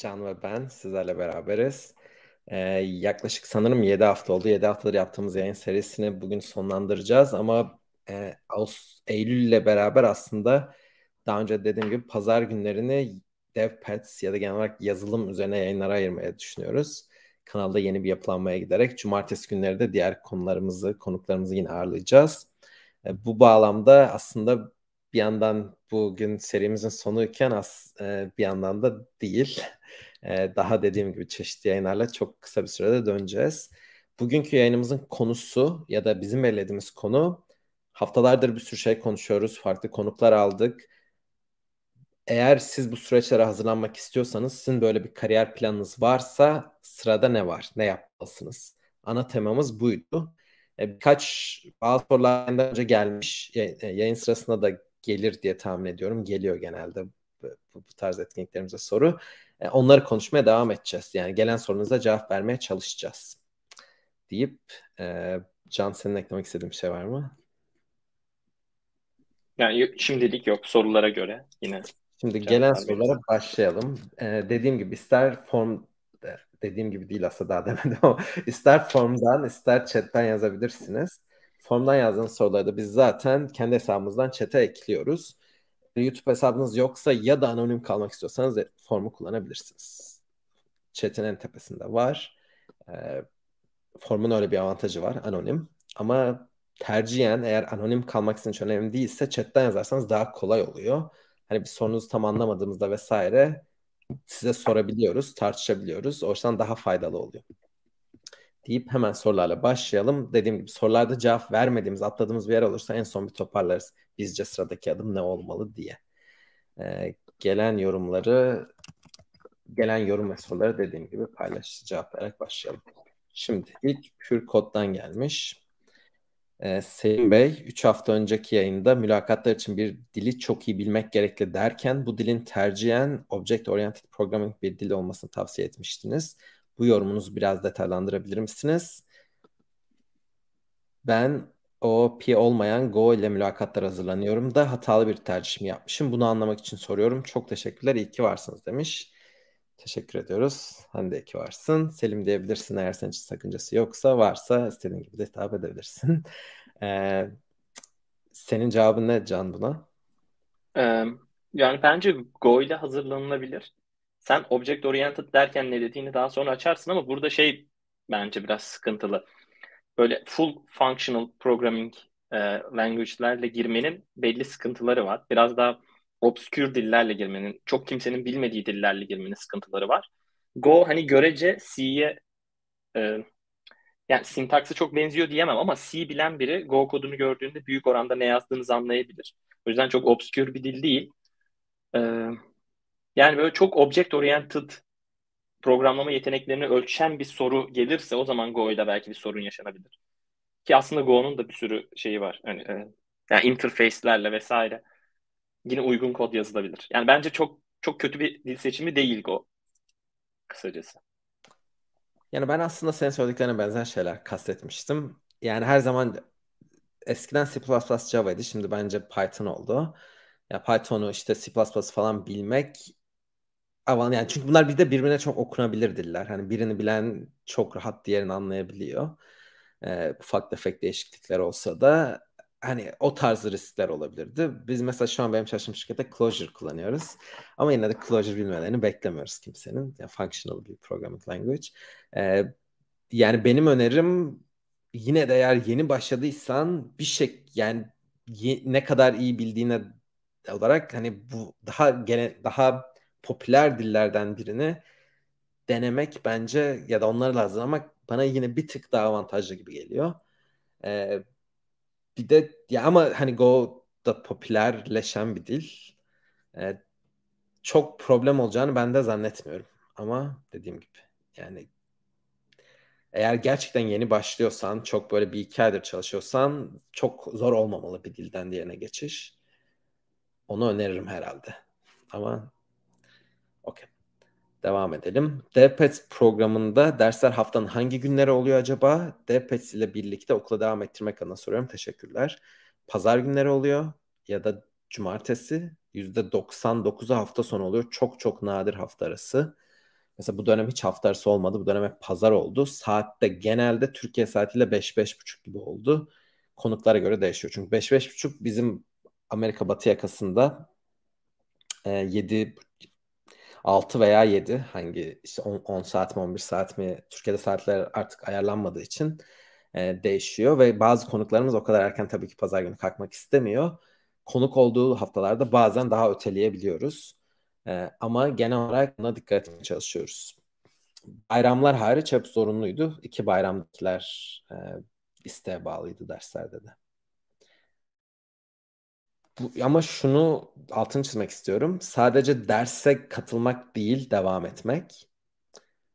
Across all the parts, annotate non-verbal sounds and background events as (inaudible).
Can ve ben sizlerle beraberiz. Ee, yaklaşık sanırım 7 hafta oldu. 7 haftadır yaptığımız yayın serisini bugün sonlandıracağız ama e, Ağustos, Eylül ile beraber aslında daha önce dediğim gibi pazar günlerini DevPets ya da genel olarak yazılım üzerine yayınlara ayırmaya düşünüyoruz. Kanalda yeni bir yapılanmaya giderek cumartesi günleri de diğer konularımızı, konuklarımızı yine ağırlayacağız. E, bu bağlamda aslında bir yandan bugün serimizin sonuyken as, e, bir yandan da değil. E, daha dediğim gibi çeşitli yayınlarla çok kısa bir sürede döneceğiz. Bugünkü yayınımızın konusu ya da bizim belirlediğimiz konu haftalardır bir sürü şey konuşuyoruz. Farklı konuklar aldık. Eğer siz bu süreçlere hazırlanmak istiyorsanız sizin böyle bir kariyer planınız varsa sırada ne var? Ne yapmalısınız? Ana temamız buydu. E, birkaç bazı sorulardan önce gelmiş. E, yayın sırasında da gelir diye tahmin ediyorum. Geliyor genelde bu, bu tarz etkinliklerimize soru. E, onları konuşmaya devam edeceğiz. Yani gelen sorunuza cevap vermeye çalışacağız. Deyip e, Can senin eklemek istediğin bir şey var mı? Yani şimdilik yok sorulara göre yine. Şimdi gelen sorulara başlayalım. Ee, dediğim gibi ister form dediğim gibi değil aslında daha (laughs) demedim ama ister formdan ister chatten yazabilirsiniz. Formdan yazdığınız soruları da biz zaten kendi hesabımızdan chat'e ekliyoruz. YouTube hesabınız yoksa ya da anonim kalmak istiyorsanız formu kullanabilirsiniz. Chat'in en tepesinde var. E, formun öyle bir avantajı var anonim. Ama tercihen eğer anonim kalmak için önemli değilse chatten yazarsanız daha kolay oluyor. Hani bir sorunuzu tam anlamadığımızda vesaire size sorabiliyoruz, tartışabiliyoruz. O yüzden daha faydalı oluyor deyip hemen sorularla başlayalım. Dediğim gibi sorularda cevap vermediğimiz, atladığımız bir yer olursa en son bir toparlarız. Bizce sıradaki adım ne olmalı diye. Ee, gelen yorumları, gelen yorum ve soruları dediğim gibi paylaş, cevap vererek başlayalım. Şimdi ilk Pür Kod'dan gelmiş. Ee, Selim Bey 3 hafta önceki yayında mülakatlar için bir dili çok iyi bilmek gerekli derken bu dilin tercihen Object Oriented Programming bir dil olmasını tavsiye etmiştiniz. Bu yorumunuzu biraz detaylandırabilir misiniz? Ben OP olmayan Go ile mülakatlar hazırlanıyorum da hatalı bir tercih yapmışım? Bunu anlamak için soruyorum. Çok teşekkürler. İyi ki varsınız demiş. Teşekkür ediyoruz. Hani de iyi ki varsın. Selim diyebilirsin eğer senin için sakıncası yoksa. Varsa istediğin gibi de hitap edebilirsin. (laughs) Ee, senin cevabın ne Can buna? Ee, yani bence Go ile hazırlanılabilir sen object oriented derken ne dediğini daha sonra açarsın ama burada şey bence biraz sıkıntılı. Böyle full functional programming e, language'lerle girmenin belli sıkıntıları var. Biraz daha obscure dillerle girmenin, çok kimsenin bilmediği dillerle girmenin sıkıntıları var. Go hani görece C'ye e, yani sintaksı çok benziyor diyemem ama C bilen biri Go kodunu gördüğünde büyük oranda ne yazdığınızı anlayabilir. O yüzden çok obscure bir dil değil. Ee, yani böyle çok object oriented programlama yeteneklerini ölçen bir soru gelirse o zaman Go'yla belki bir sorun yaşanabilir. Ki aslında Go'nun da bir sürü şeyi var. Hani, e, yani interface'lerle vesaire yine uygun kod yazılabilir. Yani bence çok çok kötü bir dil seçimi değil Go. Kısacası. Yani ben aslında senin söylediklerine benzer şeyler kastetmiştim. Yani her zaman eskiden C++ Java'ydı. Şimdi bence Python oldu. Ya Python'u işte C++ falan bilmek avan yani çünkü bunlar bir de birbirine çok okunabilir diller. Hani birini bilen çok rahat diğerini anlayabiliyor. Ee, ufak tefek değişiklikler olsa da hani o tarz riskler olabilirdi. Biz mesela şu an benim çalıştığım şirkette Clojure kullanıyoruz. Ama yine de Clojure bilmelerini beklemiyoruz kimsenin. Yani functional bir programming language. Ee, yani benim önerim yine de eğer yeni başladıysan bir şey yani ye, ne kadar iyi bildiğine olarak hani bu daha gene daha popüler dillerden birini denemek bence ya da onları hazırlamak bana yine bir tık daha avantajlı gibi geliyor. Ee, bir de ya ama hani Go da popülerleşen bir dil. Ee, çok problem olacağını ben de zannetmiyorum. Ama dediğim gibi yani eğer gerçekten yeni başlıyorsan, çok böyle bir iki aydır çalışıyorsan çok zor olmamalı bir dilden diğerine geçiş. Onu öneririm herhalde. Ama Okey. Devam edelim. DPET programında dersler haftanın hangi günleri oluyor acaba? DPET ile birlikte okula devam ettirmek adına soruyorum. Teşekkürler. Pazar günleri oluyor ya da cumartesi. %99'u hafta sonu oluyor. Çok çok nadir hafta arası. Mesela bu dönem hiç hafta arası olmadı. Bu dönem hep pazar oldu. Saatte genelde Türkiye saatiyle 5-5.30 gibi oldu. Konuklara göre değişiyor. Çünkü 5-5.30 bizim Amerika batı yakasında e, 7 6 veya 7 hangi işte 10, 10 saat mi 11 saat mi Türkiye'de saatler artık ayarlanmadığı için e, değişiyor ve bazı konuklarımız o kadar erken tabii ki pazar günü kalkmak istemiyor. Konuk olduğu haftalarda bazen daha öteleyebiliyoruz. E, ama genel olarak buna dikkat etmeye çalışıyoruz. Bayramlar hariç hep zorunluydu. İki bayramdakiler e, isteğe bağlıydı derslerde de. Bu, ama şunu altını çizmek istiyorum. Sadece derse katılmak değil, devam etmek.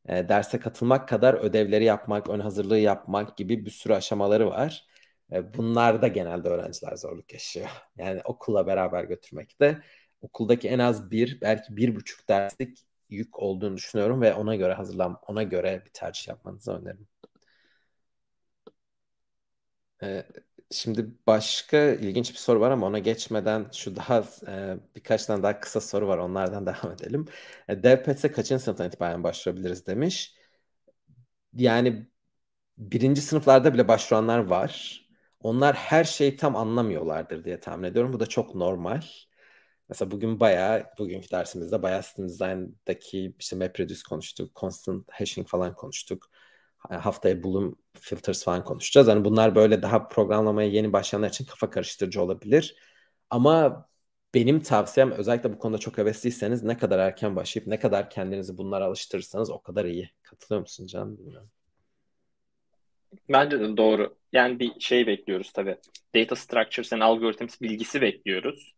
E, derse katılmak kadar ödevleri yapmak, ön hazırlığı yapmak gibi bir sürü aşamaları var. E, bunlar da genelde öğrenciler zorluk yaşıyor. (laughs) Yani okulla beraber götürmekte. Okuldaki en az bir, belki bir buçuk derslik yük olduğunu düşünüyorum ve ona göre hazırlan, ona göre bir tercih yapmanızı öneririm. E, Şimdi başka ilginç bir soru var ama ona geçmeden şu daha e, birkaç tane daha kısa soru var. Onlardan (laughs) devam edelim. E, DevPets'e kaçıncı sınıftan itibaren başvurabiliriz demiş. Yani birinci sınıflarda bile başvuranlar var. Onlar her şeyi tam anlamıyorlardır diye tahmin ediyorum. Bu da çok normal. Mesela bugün bayağı, bugünkü dersimizde bayağı System Design'daki işte MapReduce konuştuk, Constant Hashing falan konuştuk haftaya Bloom Filters falan konuşacağız. Yani bunlar böyle daha programlamaya yeni başlayanlar için kafa karıştırıcı olabilir. Ama benim tavsiyem özellikle bu konuda çok hevesliyseniz ne kadar erken başlayıp ne kadar kendinizi bunlara alıştırırsanız o kadar iyi. Katılıyor musun Can? Bilmiyorum. Bence de doğru. Yani bir şey bekliyoruz tabii. Data Structures and Algorithms bilgisi bekliyoruz.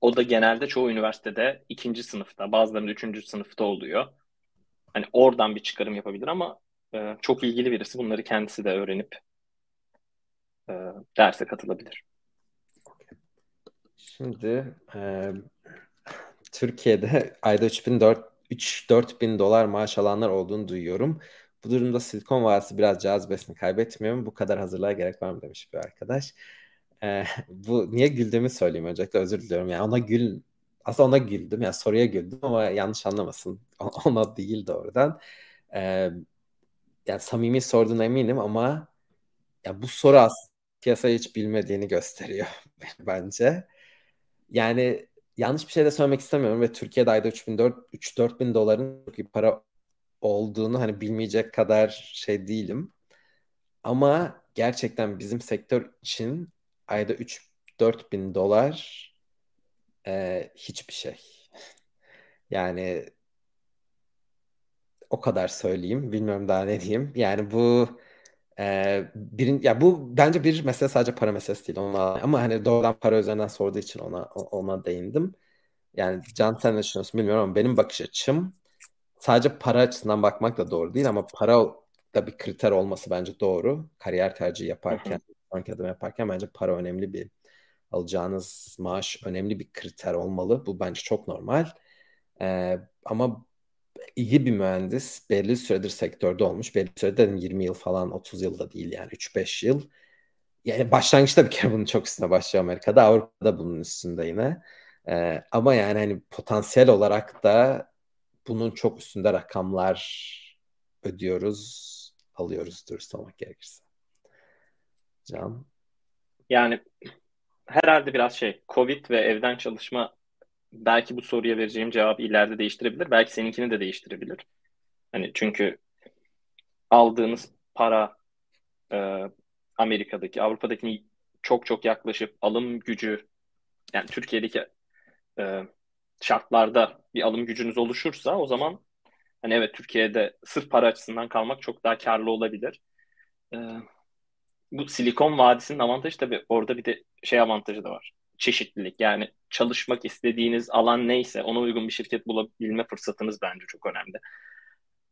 O da genelde çoğu üniversitede ikinci sınıfta, bazılarında üçüncü sınıfta oluyor. Hani oradan bir çıkarım yapabilir ama e, çok ilgili birisi bunları kendisi de öğrenip e, derse katılabilir. Şimdi e, Türkiye'de (laughs) ayda 3-4 bin dolar maaş alanlar olduğunu duyuyorum. Bu durumda Silikon Vadisi biraz cazibesini kaybetmiyor mu? Bu kadar hazırlığa gerek var mı demiş bir arkadaş. Ee, (laughs) bu niye güldüğümü söyleyeyim öncelikle özür diliyorum. Yani ona gül aslında ona güldüm. Yani soruya güldüm ama yanlış anlamasın. (laughs) Ona değil doğrudan. Ee, yani samimi sorduğuna eminim ama ya bu soru aslında piyasayı hiç bilmediğini gösteriyor (laughs) bence. Yani yanlış bir şey de söylemek istemiyorum ve Türkiye'de ayda 3-4 bin doların çok iyi para olduğunu hani bilmeyecek kadar şey değilim. Ama gerçekten bizim sektör için ayda 3-4 bin dolar e, hiçbir şey. (laughs) Yani o kadar söyleyeyim. Bilmiyorum daha ne diyeyim. Yani bu e, birin, ya bu bence bir mesele sadece para meselesi değil. Ona, ama hani doğrudan para üzerinden sorduğu için ona ona değindim. Yani Can sen ne düşünüyorsun bilmiyorum ama benim bakış açım sadece para açısından bakmak da doğru değil ama para da bir kriter olması bence doğru. Kariyer tercihi yaparken, sonraki adım yaparken bence para önemli bir alacağınız maaş önemli bir kriter olmalı. Bu bence çok normal. Ee, ama iyi bir mühendis belli süredir sektörde olmuş. Belli sürede 20 yıl falan 30 yılda değil yani 3-5 yıl. Yani başlangıçta bir kere bunun çok üstüne başlıyor Amerika'da. Avrupa'da bunun üstünde yine. Ee, ama yani hani potansiyel olarak da bunun çok üstünde rakamlar ödüyoruz, alıyoruz dürüst olmak gerekirse. Can? Yani herhalde biraz şey Covid ve evden çalışma belki bu soruya vereceğim cevabı ileride değiştirebilir. Belki seninkini de değiştirebilir. Hani çünkü aldığınız para e, Amerika'daki, Avrupa'daki çok çok yaklaşıp alım gücü yani Türkiye'deki e, şartlarda bir alım gücünüz oluşursa o zaman hani evet Türkiye'de sırf para açısından kalmak çok daha karlı olabilir. E, bu Silikon Vadisi'nin avantajı tabii orada bir de şey avantajı da var. Çeşitlilik yani çalışmak istediğiniz alan neyse ona uygun bir şirket bulabilme fırsatınız bence çok önemli.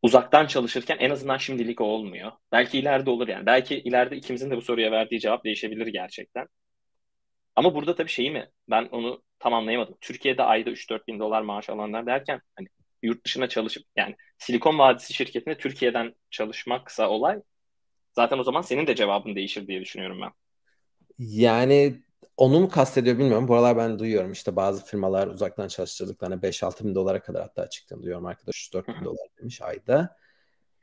Uzaktan çalışırken en azından şimdilik olmuyor. Belki ileride olur yani. Belki ileride ikimizin de bu soruya verdiği cevap değişebilir gerçekten. Ama burada tabii şeyi mi? Ben onu tam anlayamadım. Türkiye'de ayda 3-4 bin dolar maaş alanlar derken hani yurt dışına çalışıp yani Silikon Vadisi şirketinde Türkiye'den çalışmaksa olay zaten o zaman senin de cevabın değişir diye düşünüyorum ben. Yani onu mu kastediyor bilmiyorum. Bu aralar ben duyuyorum işte bazı firmalar uzaktan çalıştırdıklarına 5-6 bin dolara kadar hatta çıktığını duyuyorum arkadaş. 3-4 bin dolar demiş ayda.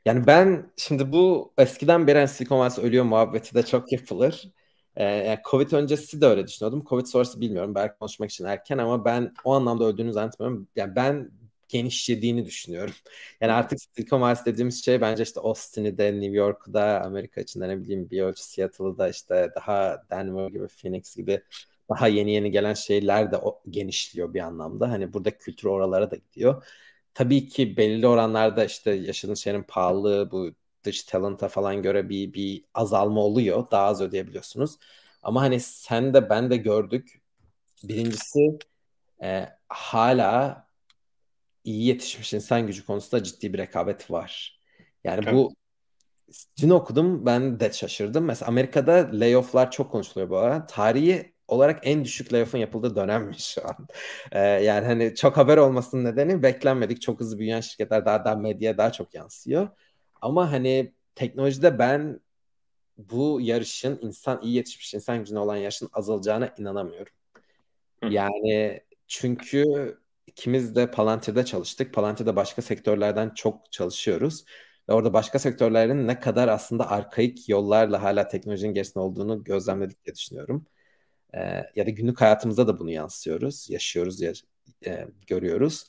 Yani ben şimdi bu eskiden beri Silikon Vadisi ölüyor muhabbeti de çok yapılır. Ee, yani Covid öncesi de öyle düşünüyordum. Covid sonrası bilmiyorum. Belki konuşmak için erken ama ben o anlamda öldüğünü zannetmiyorum. Yani ben genişlediğini düşünüyorum. Yani artık Silicon Valley dediğimiz şey bence işte Austin'i de New York'u da Amerika içinde ne bileyim bir ölçü Seattle'ı da işte daha Denver gibi Phoenix gibi daha yeni yeni gelen şeyler de o, genişliyor bir anlamda. Hani burada kültür oralara da gidiyor. Tabii ki belli oranlarda işte yaşadığın şeyin pahalı bu dış talenta falan göre bir, bir azalma oluyor. Daha az ödeyebiliyorsunuz. Ama hani sen de ben de gördük. Birincisi e, hala iyi yetişmiş insan gücü konusunda ciddi bir rekabet var. Yani evet. bu dün okudum ben de şaşırdım. Mesela Amerika'da layoff'lar çok konuşuluyor bu arada. Tarihi olarak en düşük layoff'un yapıldığı dönemmiş şu an. Ee, yani hani çok haber olmasının nedeni beklenmedik. Çok hızlı büyüyen şirketler daha daha medyaya daha çok yansıyor. Ama hani teknolojide ben bu yarışın insan iyi yetişmiş insan gücüne olan yarışın azalacağına inanamıyorum. Yani çünkü ikimiz de Palantir'de çalıştık. Palantir'de başka sektörlerden çok çalışıyoruz. Ve orada başka sektörlerin ne kadar aslında arkaik yollarla hala teknolojinin gerisinde olduğunu gözlemledik diye düşünüyorum. Ee, ya da günlük hayatımızda da bunu yansıyoruz, yaşıyoruz, ya, e, görüyoruz.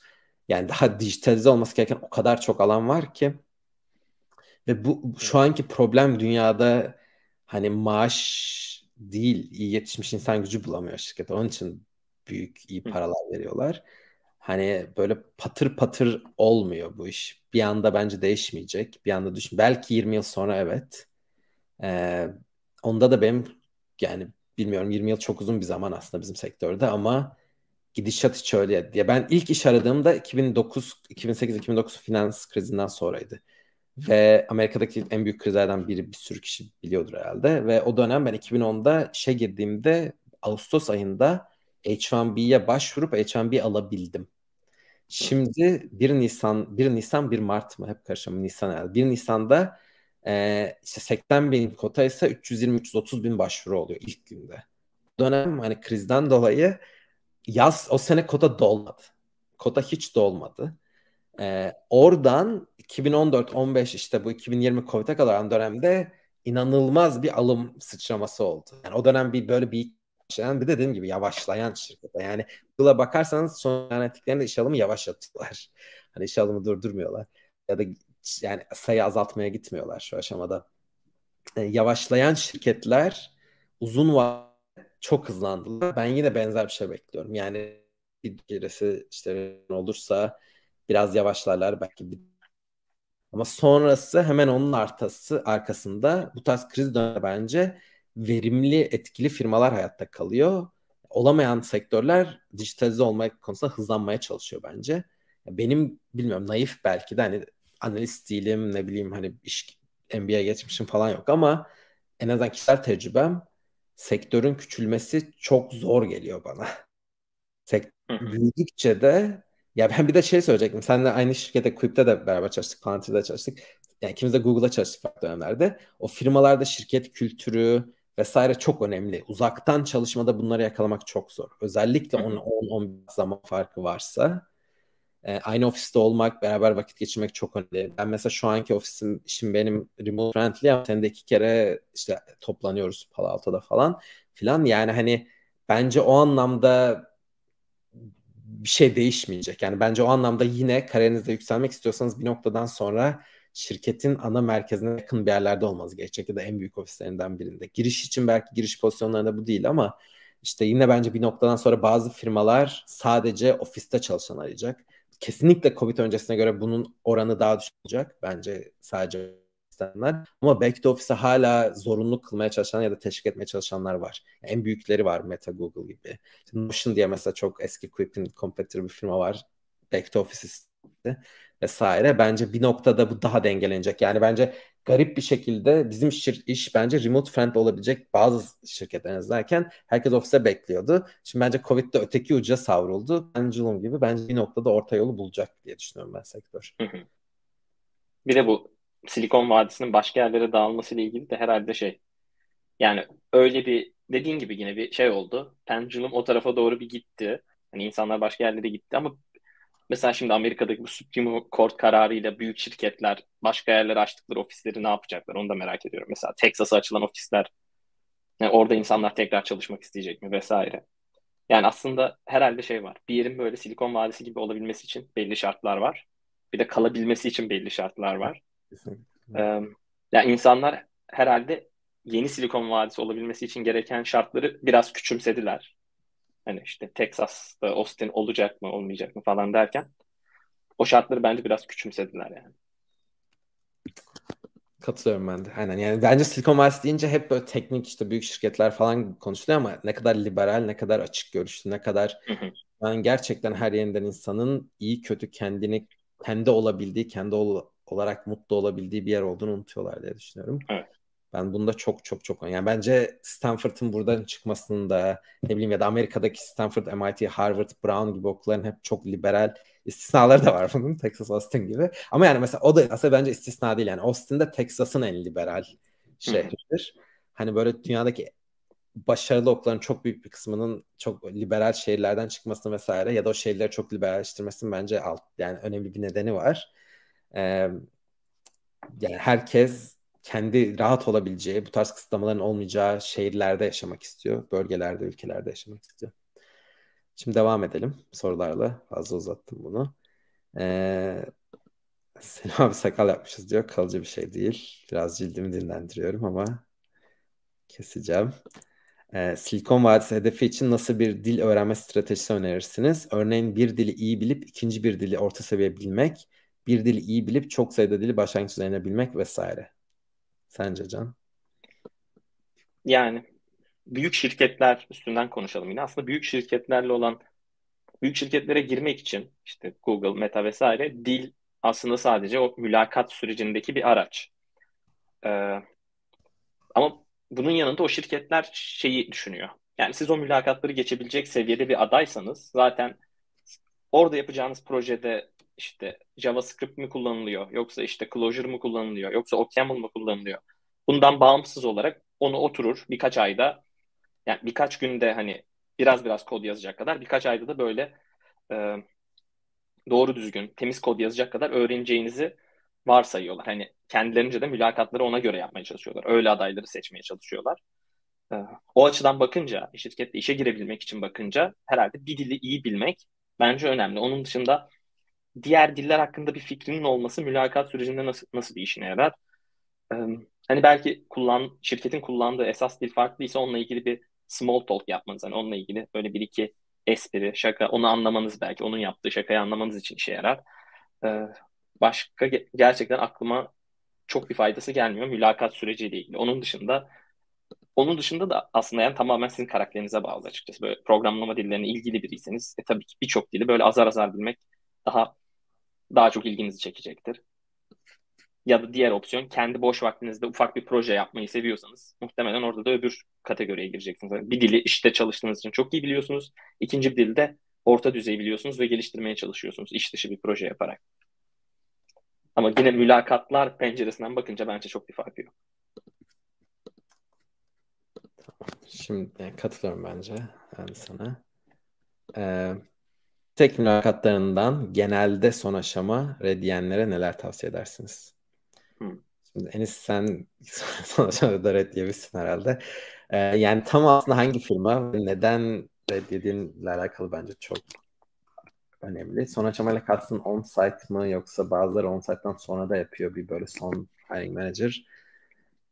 Yani daha dijitalize olması gereken o kadar çok alan var ki. Ve bu şu anki problem dünyada hani maaş değil, iyi yetişmiş insan gücü bulamıyor şirket. Onun için büyük iyi paralar veriyorlar hani böyle patır patır olmuyor bu iş. Bir anda bence değişmeyecek. Bir anda düşün. Belki 20 yıl sonra evet. Ee, onda da benim yani bilmiyorum 20 yıl çok uzun bir zaman aslında bizim sektörde ama gidişat hiç öyle diye. Ben ilk iş aradığımda 2009 2008-2009 finans krizinden sonraydı. Ve Amerika'daki en büyük krizlerden biri bir sürü kişi biliyordur herhalde. Ve o dönem ben 2010'da işe girdiğimde Ağustos ayında H1B'ye başvurup H1B alabildim. Şimdi 1 Nisan 1 Nisan 1 Mart mı hep karışım Nisan yani. 1 Nisan'da e, işte 80 bin kota ise 320-330 bin başvuru oluyor ilk günde. Dönem hani krizden dolayı yaz o sene kota dolmadı. Kota hiç dolmadı. E, oradan 2014-15 işte bu 2020 Covid'e kadar dönemde inanılmaz bir alım sıçraması oldu. Yani o dönem bir böyle bir başlayan bir de dediğim gibi yavaşlayan şirkete. Yani Google'a bakarsanız son yönettiklerinde iş alımı yavaşlatıyorlar. (laughs) Hani iş alımı durdurmuyorlar. Ya da yani sayı azaltmaya gitmiyorlar şu aşamada. Yani yavaşlayan şirketler uzun vadede çok hızlandılar. Ben yine benzer bir şey bekliyorum. Yani bir gerisi işte olursa biraz yavaşlarlar belki bir ama sonrası hemen onun artası arkasında bu tarz kriz dönemi bence verimli, etkili firmalar hayatta kalıyor. Olamayan sektörler dijitalize olmak konusunda hızlanmaya çalışıyor bence. Benim bilmiyorum naif belki de hani analist değilim ne bileyim hani iş MBA geçmişim falan yok ama en azından kişisel tecrübem sektörün küçülmesi çok zor geliyor bana. Sektör büyüdükçe de ya ben bir de şey söyleyecektim. Senle aynı şirkette Quip'te de beraber çalıştık, Palantir'de çalıştık. Yani ikimiz de Google'da çalıştık farklı dönemlerde. O firmalarda şirket kültürü, vesaire çok önemli. Uzaktan çalışmada bunları yakalamak çok zor. Özellikle 10-10 zaman farkı varsa e, aynı ofiste olmak, beraber vakit geçirmek çok önemli. Ben mesela şu anki ofisim, işim benim remote friendly ama senede iki kere işte toplanıyoruz Palo Alto'da falan filan. Yani hani bence o anlamda bir şey değişmeyecek. Yani bence o anlamda yine kariyerinizde yükselmek istiyorsanız bir noktadan sonra şirketin ana merkezine yakın bir yerlerde olması gerekecek ya da en büyük ofislerinden birinde. Giriş için belki giriş pozisyonlarında bu değil ama işte yine bence bir noktadan sonra bazı firmalar sadece ofiste çalışan arayacak. Kesinlikle Covid öncesine göre bunun oranı daha düşecek. Bence sadece isteyenler. Ama belki de ofise hala zorunlu kılmaya çalışan ya da teşvik etmeye çalışanlar var. En büyükleri var Meta, Google gibi. Notion diye mesela çok eski Quip'in competitor bir firma var. Back to office vesaire. Bence bir noktada bu daha dengelenecek. Yani bence garip bir şekilde bizim şir- iş bence remote friendly olabilecek bazı şirketler izlerken herkes ofise bekliyordu. Şimdi bence Covid'de öteki uca savruldu. Pendulum gibi bence bir noktada orta yolu bulacak diye düşünüyorum ben sektör. Bir de bu Silikon Vadisi'nin başka yerlere dağılması ile ilgili de herhalde şey yani öyle bir dediğin gibi yine bir şey oldu. Pendulum o tarafa doğru bir gitti. Hani insanlar başka yerlere gitti ama mesela şimdi Amerika'daki bu Supreme Court kararıyla büyük şirketler başka yerlere açtıkları ofisleri ne yapacaklar onu da merak ediyorum. Mesela Texas'a açılan ofisler yani orada insanlar tekrar çalışmak isteyecek mi vesaire. Yani aslında herhalde şey var. Bir yerin böyle Silikon Vadisi gibi olabilmesi için belli şartlar var. Bir de kalabilmesi için belli şartlar var. Ee, yani insanlar herhalde yeni Silikon Vadisi olabilmesi için gereken şartları biraz küçümsediler. Hani işte Texas'ta Austin olacak mı olmayacak mı falan derken o şartları bence biraz küçümsediler yani. Katılıyorum ben de. Aynen. Yani bence Silikon Vadisi deyince hep böyle teknik işte büyük şirketler falan konuşuluyor ama ne kadar liberal, ne kadar açık görüşlü, ne kadar yani gerçekten her yeniden insanın iyi kötü kendini kendi olabildiği, kendi ol, olarak mutlu olabildiği bir yer olduğunu unutuyorlar diye düşünüyorum. Evet. Ben bunda çok çok çok yani bence Stanford'ın buradan çıkmasının da ne bileyim ya da Amerika'daki Stanford, MIT, Harvard, Brown gibi okulların hep çok liberal istisnaları da var (laughs) bunun Texas Austin gibi. Ama yani mesela o da aslında bence istisna değil yani Austin'de Texas'ın en liberal şehridir. Hani böyle dünyadaki başarılı okulların çok büyük bir kısmının çok liberal şehirlerden çıkmasını vesaire ya da o şehirleri çok liberalleştirmesinin bence alt yani önemli bir nedeni var. Ee, yani herkes kendi rahat olabileceği, bu tarz kısıtlamaların olmayacağı şehirlerde yaşamak istiyor. Bölgelerde, ülkelerde yaşamak istiyor. Şimdi devam edelim sorularla. Fazla uzattım bunu. Ee, Selim abi sakal yapmışız diyor. Kalıcı bir şey değil. Biraz cildimi dinlendiriyorum ama keseceğim. Ee, Silikon Vadisi hedefi için nasıl bir dil öğrenme stratejisi önerirsiniz? Örneğin bir dili iyi bilip ikinci bir dili orta seviye bilmek, bir dili iyi bilip çok sayıda dili başlangıç düzeyine bilmek vesaire. Sence Can? Yani büyük şirketler üstünden konuşalım yine. Aslında büyük şirketlerle olan büyük şirketlere girmek için işte Google, Meta vesaire dil aslında sadece o mülakat sürecindeki bir araç. Ee, ama bunun yanında o şirketler şeyi düşünüyor. Yani siz o mülakatları geçebilecek seviyede bir adaysanız zaten orada yapacağınız projede işte JavaScript mi kullanılıyor yoksa işte Clojure mu kullanılıyor yoksa OCaml mı kullanılıyor? Bundan bağımsız olarak onu oturur birkaç ayda yani birkaç günde hani biraz biraz kod yazacak kadar birkaç ayda da böyle e, doğru düzgün temiz kod yazacak kadar öğreneceğinizi varsayıyorlar. Hani kendilerince de mülakatları ona göre yapmaya çalışıyorlar. Öyle adayları seçmeye çalışıyorlar. E, o açıdan bakınca şirkette işe girebilmek için bakınca herhalde bir dili iyi bilmek bence önemli. Onun dışında diğer diller hakkında bir fikrinin olması mülakat sürecinde nasıl, nasıl bir işine yarar? Ee, hani belki kullan şirketin kullandığı esas dil farklıysa onunla ilgili bir small talk yapmanız. Hani onunla ilgili böyle bir iki espri, şaka onu anlamanız belki onun yaptığı şakayı anlamanız için işe yarar. Ee, başka gerçekten aklıma çok bir faydası gelmiyor mülakat süreciyle ilgili. Onun dışında onun dışında da aslında yani tamamen sizin karakterinize bağlı açıkçası. Böyle programlama dillerine ilgili biriyseniz e, tabii ki birçok dili böyle azar azar bilmek daha daha çok ilginizi çekecektir. Ya da diğer opsiyon kendi boş vaktinizde ufak bir proje yapmayı seviyorsanız muhtemelen orada da öbür kategoriye gireceksiniz. Bir dili işte çalıştığınız için çok iyi biliyorsunuz. İkinci bir dilde orta düzey biliyorsunuz ve geliştirmeye çalışıyorsunuz iş dışı bir proje yaparak. Ama yine mülakatlar penceresinden bakınca bence çok bir fark yok. Şimdi katılıyorum bence ben sana. Ee, tek mülakatlarından genelde son aşama red diyenlere neler tavsiye edersiniz? Hmm. Şimdi Enis sen (laughs) son aşamada red diyebilirsin herhalde. Ee, yani tam aslında hangi firma neden red yediğinle alakalı bence çok önemli. Son aşamayla kalsın on-site mı yoksa bazıları on-site'dan sonra da yapıyor bir böyle son hiring manager.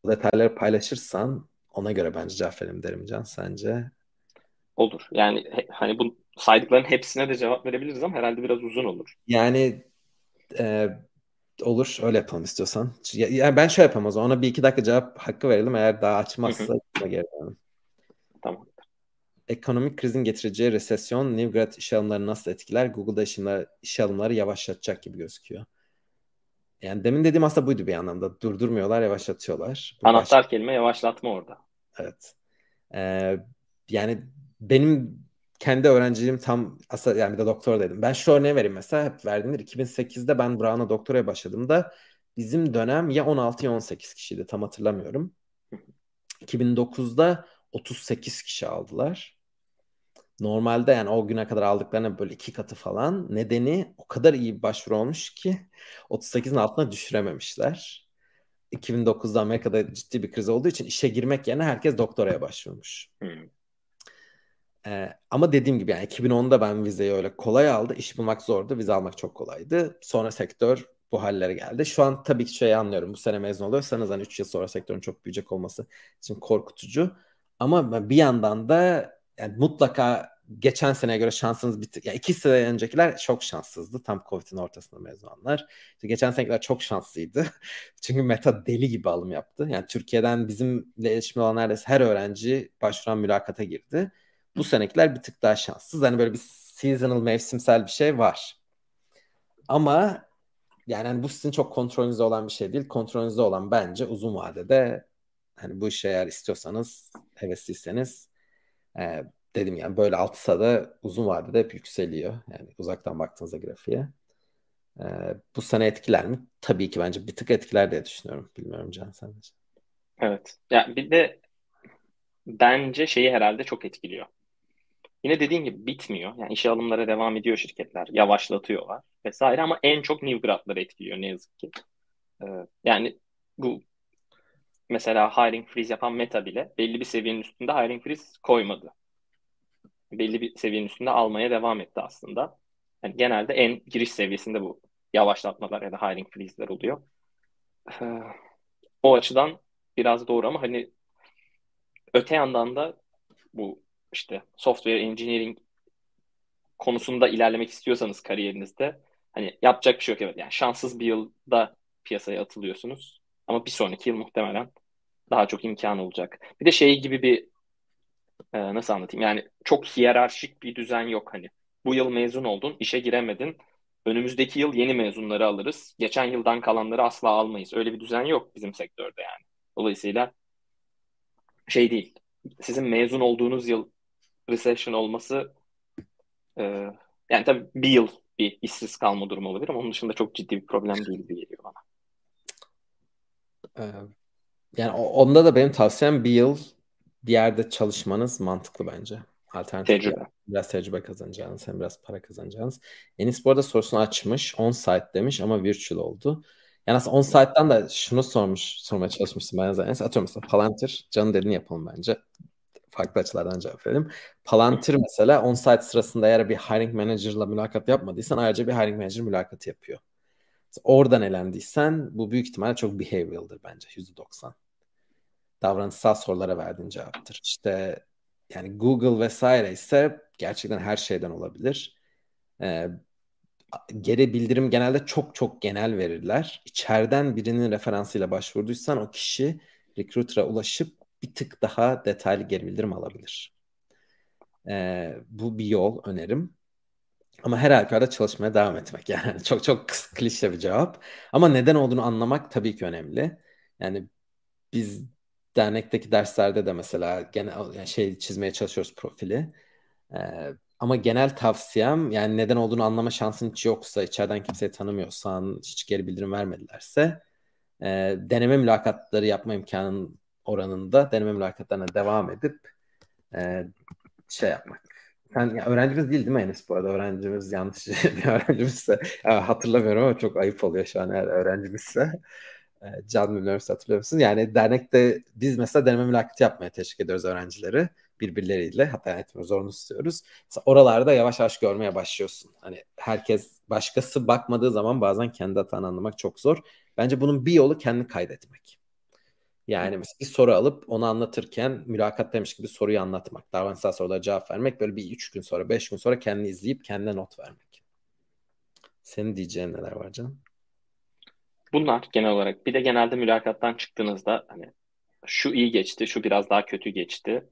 Bu detayları paylaşırsan ona göre bence cevap verelim derim Can. Sence? Olur. Yani hani bu saydıkların hepsine de cevap verebiliriz ama herhalde biraz uzun olur. Yani e, olur. Öyle yapalım istiyorsan. Ya, yani ben şöyle zaman. Ona bir iki dakika cevap hakkı verelim. Eğer daha açmazsa geri dönelim. Tamam. ekonomik krizin getireceği resesyon New Grad iş alımları nasıl etkiler? Google'da iş alımları, iş alımları yavaşlatacak gibi gözüküyor. Yani demin dediğim aslında buydu bir anlamda. Durdurmuyorlar, yavaşlatıyorlar. Bu Anahtar baş... kelime yavaşlatma orada. Evet. Ee, yani benim kendi öğrenciliğim tam aslında yani bir de doktor dedim. Ben şu örneği vereyim mesela hep verdiğimdir. 2008'de ben Brown'a doktoraya başladığımda bizim dönem ya 16 ya 18 kişiydi tam hatırlamıyorum. 2009'da 38 kişi aldılar. Normalde yani o güne kadar aldıklarına böyle iki katı falan. Nedeni o kadar iyi bir başvuru olmuş ki 38'in altına düşürememişler. 2009'da Amerika'da ciddi bir kriz olduğu için işe girmek yerine herkes doktoraya başvurmuş. Ee, ama dediğim gibi yani 2010'da ben vizeyi öyle kolay aldı. İş bulmak zordu. Vize almak çok kolaydı. Sonra sektör bu hallere geldi. Şu an tabii ki şey anlıyorum. Bu sene mezun oluyorsanız hani 3 yıl sonra sektörün çok büyüyecek olması için korkutucu. Ama bir yandan da yani mutlaka geçen seneye göre şansınız bir yani iki sene öncekiler çok şanssızdı. Tam Covid'in ortasında mezun olanlar. İşte geçen senekiler çok şanslıydı. (laughs) Çünkü Meta deli gibi alım yaptı. Yani Türkiye'den bizimle iletişimde olan neredeyse her öğrenci başvuran mülakata girdi. Bu senekiler bir tık daha şanssız. Hani böyle bir seasonal mevsimsel bir şey var. Ama yani hani bu sizin çok kontrolünüzde olan bir şey değil. Kontrolünüzde olan bence uzun vadede hani bu işi eğer istiyorsanız, hevesliyseniz e, dedim yani böyle altı da uzun vadede hep yükseliyor. Yani uzaktan baktığınızda grafiğe. E, bu sene etkiler mi? Tabii ki bence bir tık etkiler diye düşünüyorum. Bilmiyorum Can sen. Evet. Ya bir de bence şeyi herhalde çok etkiliyor. Yine dediğin gibi bitmiyor. Yani işe alımlara devam ediyor şirketler. Yavaşlatıyorlar vesaire ama en çok new gradları etkiliyor ne yazık ki. Ee, yani bu mesela hiring freeze yapan Meta bile belli bir seviyenin üstünde hiring freeze koymadı. Belli bir seviyenin üstünde almaya devam etti aslında. Yani genelde en giriş seviyesinde bu yavaşlatmalar ya da hiring freeze'ler oluyor. Ee, o açıdan biraz doğru ama hani öte yandan da bu işte software engineering konusunda ilerlemek istiyorsanız kariyerinizde hani yapacak bir şey yok evet. Yani şanssız bir yılda piyasaya atılıyorsunuz. Ama bir sonraki yıl muhtemelen daha çok imkan olacak. Bir de şey gibi bir e, nasıl anlatayım? Yani çok hiyerarşik bir düzen yok hani. Bu yıl mezun oldun, işe giremedin. Önümüzdeki yıl yeni mezunları alırız. Geçen yıldan kalanları asla almayız. Öyle bir düzen yok bizim sektörde yani. Dolayısıyla şey değil. Sizin mezun olduğunuz yıl recession olması e, yani tabii bir yıl bir işsiz kalma durumu olabilir ama onun dışında çok ciddi bir problem değil gibi geliyor bana. Ee, yani onda da benim tavsiyem bir yıl bir yerde çalışmanız mantıklı bence. Alternatif tecrübe. Biraz tecrübe kazanacağınız hem biraz para kazanacağınız. Enis bu arada sorusunu açmış. 10 saat demiş ama virtual oldu. Yani aslında 10 saatten de şunu sormuş, sormaya çalışmıştım ben zaten. Atıyorum mesela Palantir, canın dediğini yapalım bence farklı açılardan cevap verelim. Palantir mesela on-site sırasında eğer bir hiring manager'la mülakat yapmadıysan ayrıca bir hiring manager mülakatı yapıyor. oradan elendiysen bu büyük ihtimalle çok behavioral'dır bence %90. Davranışsal sorulara verdiğin cevaptır. İşte yani Google vesaire ise gerçekten her şeyden olabilir. Ee, geri bildirim genelde çok çok genel verirler. İçeriden birinin referansıyla başvurduysan o kişi recruiter'a ulaşıp bir tık daha detaylı geri bildirim alabilir. Ee, bu bir yol önerim. Ama her halükarda çalışmaya devam etmek. Yani (laughs) çok çok klişe bir cevap. Ama neden olduğunu anlamak tabii ki önemli. Yani biz dernekteki derslerde de mesela genel yani şey çizmeye çalışıyoruz profili. Ee, ama genel tavsiyem yani neden olduğunu anlama şansın hiç yoksa, içeriden kimseyi tanımıyorsan, hiç geri bildirim vermedilerse e, deneme mülakatları yapma imkanın oranında deneme mülakatlarına devam edip e, şey yapmak. Sen ya, öğrencimiz değil değil mi Enes bu arada? Öğrencimiz yanlış (laughs) bir öğrencimizse ya, hatırlamıyorum ama çok ayıp oluyor şu an eğer öğrencimizse. E, Can Üniversitesi hatırlıyor musun? Yani dernekte biz mesela deneme mülakatı yapmaya teşvik ediyoruz öğrencileri birbirleriyle hatta etmiyoruz onu istiyoruz. Mesela oralarda yavaş yavaş görmeye başlıyorsun. Hani herkes başkası bakmadığı zaman bazen kendi hatanı anlamak çok zor. Bence bunun bir yolu kendini kaydetmek. Yani mesela bir soru alıp onu anlatırken mülakat demiş gibi soruyu anlatmak. Davranışsal sorulara cevap vermek. Böyle bir üç gün sonra, beş gün sonra kendini izleyip kendine not vermek. Senin diyeceğin neler var canım? Bunlar genel olarak. Bir de genelde mülakattan çıktığınızda hani şu iyi geçti, şu biraz daha kötü geçti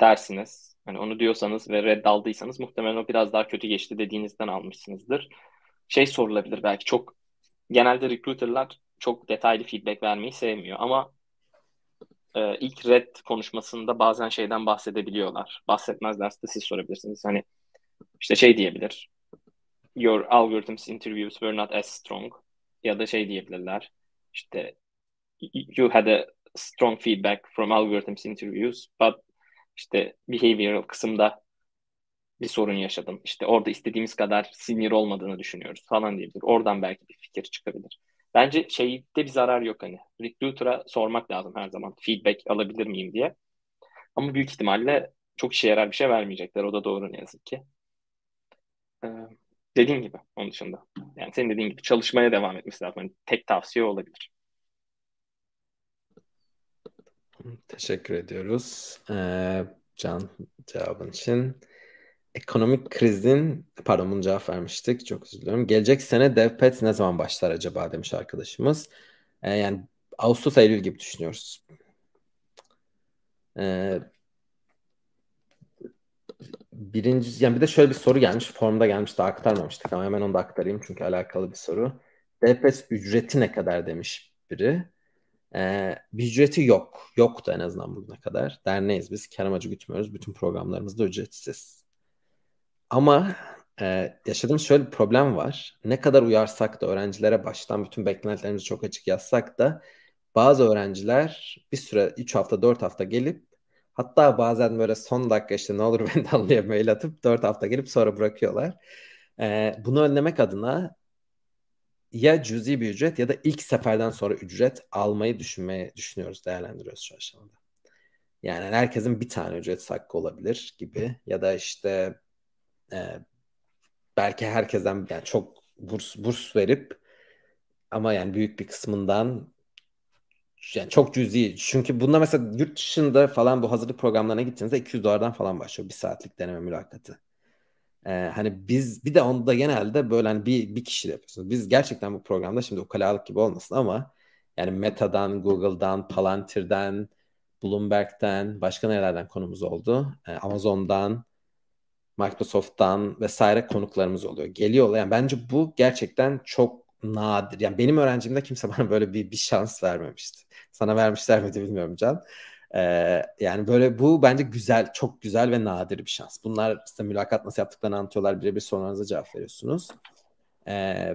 dersiniz. Hani onu diyorsanız ve red aldıysanız muhtemelen o biraz daha kötü geçti dediğinizden almışsınızdır. Şey sorulabilir belki çok genelde recruiterlar çok detaylı feedback vermeyi sevmiyor ama e, ilk red konuşmasında bazen şeyden bahsedebiliyorlar. Bahsetmezlerse de siz sorabilirsiniz. Hani işte şey diyebilir. Your algorithms interviews were not as strong. Ya da şey diyebilirler. İşte you had a strong feedback from algorithms interviews but işte behavioral kısımda bir sorun yaşadım. İşte orada istediğimiz kadar senior olmadığını düşünüyoruz falan diyebilir. Oradan belki bir fikir çıkabilir. Bence şeyde bir zarar yok hani. Recruiter'a sormak lazım her zaman. Feedback alabilir miyim diye. Ama büyük ihtimalle çok işe yarar bir şey vermeyecekler. O da doğru ne yazık ki. Ee, dediğin gibi onun dışında. Yani senin dediğin gibi çalışmaya devam etmesi lazım. Yani tek tavsiye olabilir. Teşekkür ediyoruz. Ee, Can cevabın için. Ekonomik krizin, pardon bunu cevap vermiştik. Çok özür diliyorum. Gelecek sene DevPet ne zaman başlar acaba demiş arkadaşımız. Ee, yani Ağustos Eylül gibi düşünüyoruz. Ee, birinci yani bir de şöyle bir soru gelmiş. Formda gelmiş daha aktarmamıştık ama hemen onu da aktarayım çünkü alakalı bir soru. DevPet ücreti ne kadar demiş biri. Ee, bir ücreti yok. Yoktu en azından bugüne kadar. Derneğiz biz. Kar amacı gütmüyoruz. Bütün programlarımız da ücretsiz. Ama e, yaşadığımız şöyle bir problem var. Ne kadar uyarsak da öğrencilere baştan bütün beklentilerimizi çok açık yazsak da bazı öğrenciler bir süre 3 hafta 4 hafta gelip hatta bazen böyle son dakika işte ne olur beni anlaya mail atıp 4 hafta gelip sonra bırakıyorlar. E, bunu önlemek adına ya cüzi bir ücret ya da ilk seferden sonra ücret almayı düşünmeye düşünüyoruz, değerlendiriyoruz şu aşamada. Yani herkesin bir tane ücret hakkı olabilir gibi ya da işte e, belki herkesten yani çok burs burs verip ama yani büyük bir kısmından yani çok cüzi. Çünkü bunda mesela yurt dışında falan bu hazırlık programlarına gittiğinizde 200 dolardan falan başlıyor bir saatlik deneme mülakatı. Ee, hani biz bir de onda genelde böyle hani bir, bir kişi yapıyorsunuz. Biz gerçekten bu programda şimdi ukalalık gibi olmasın ama yani Meta'dan, Google'dan, Palantir'den, Bloomberg'den, başka nerelerden konumuz oldu? Ee, Amazon'dan, Microsoft'tan vesaire konuklarımız oluyor. Geliyorlar. Yani bence bu gerçekten çok nadir. Yani benim öğrencimde kimse (laughs) bana böyle bir, bir şans vermemişti. Sana vermişler miydi bilmiyorum Can. Ee, yani böyle bu bence güzel, çok güzel ve nadir bir şans. Bunlar size mülakat nasıl yaptıklarını anlatıyorlar. Birebir sorularınıza cevap veriyorsunuz. Ee,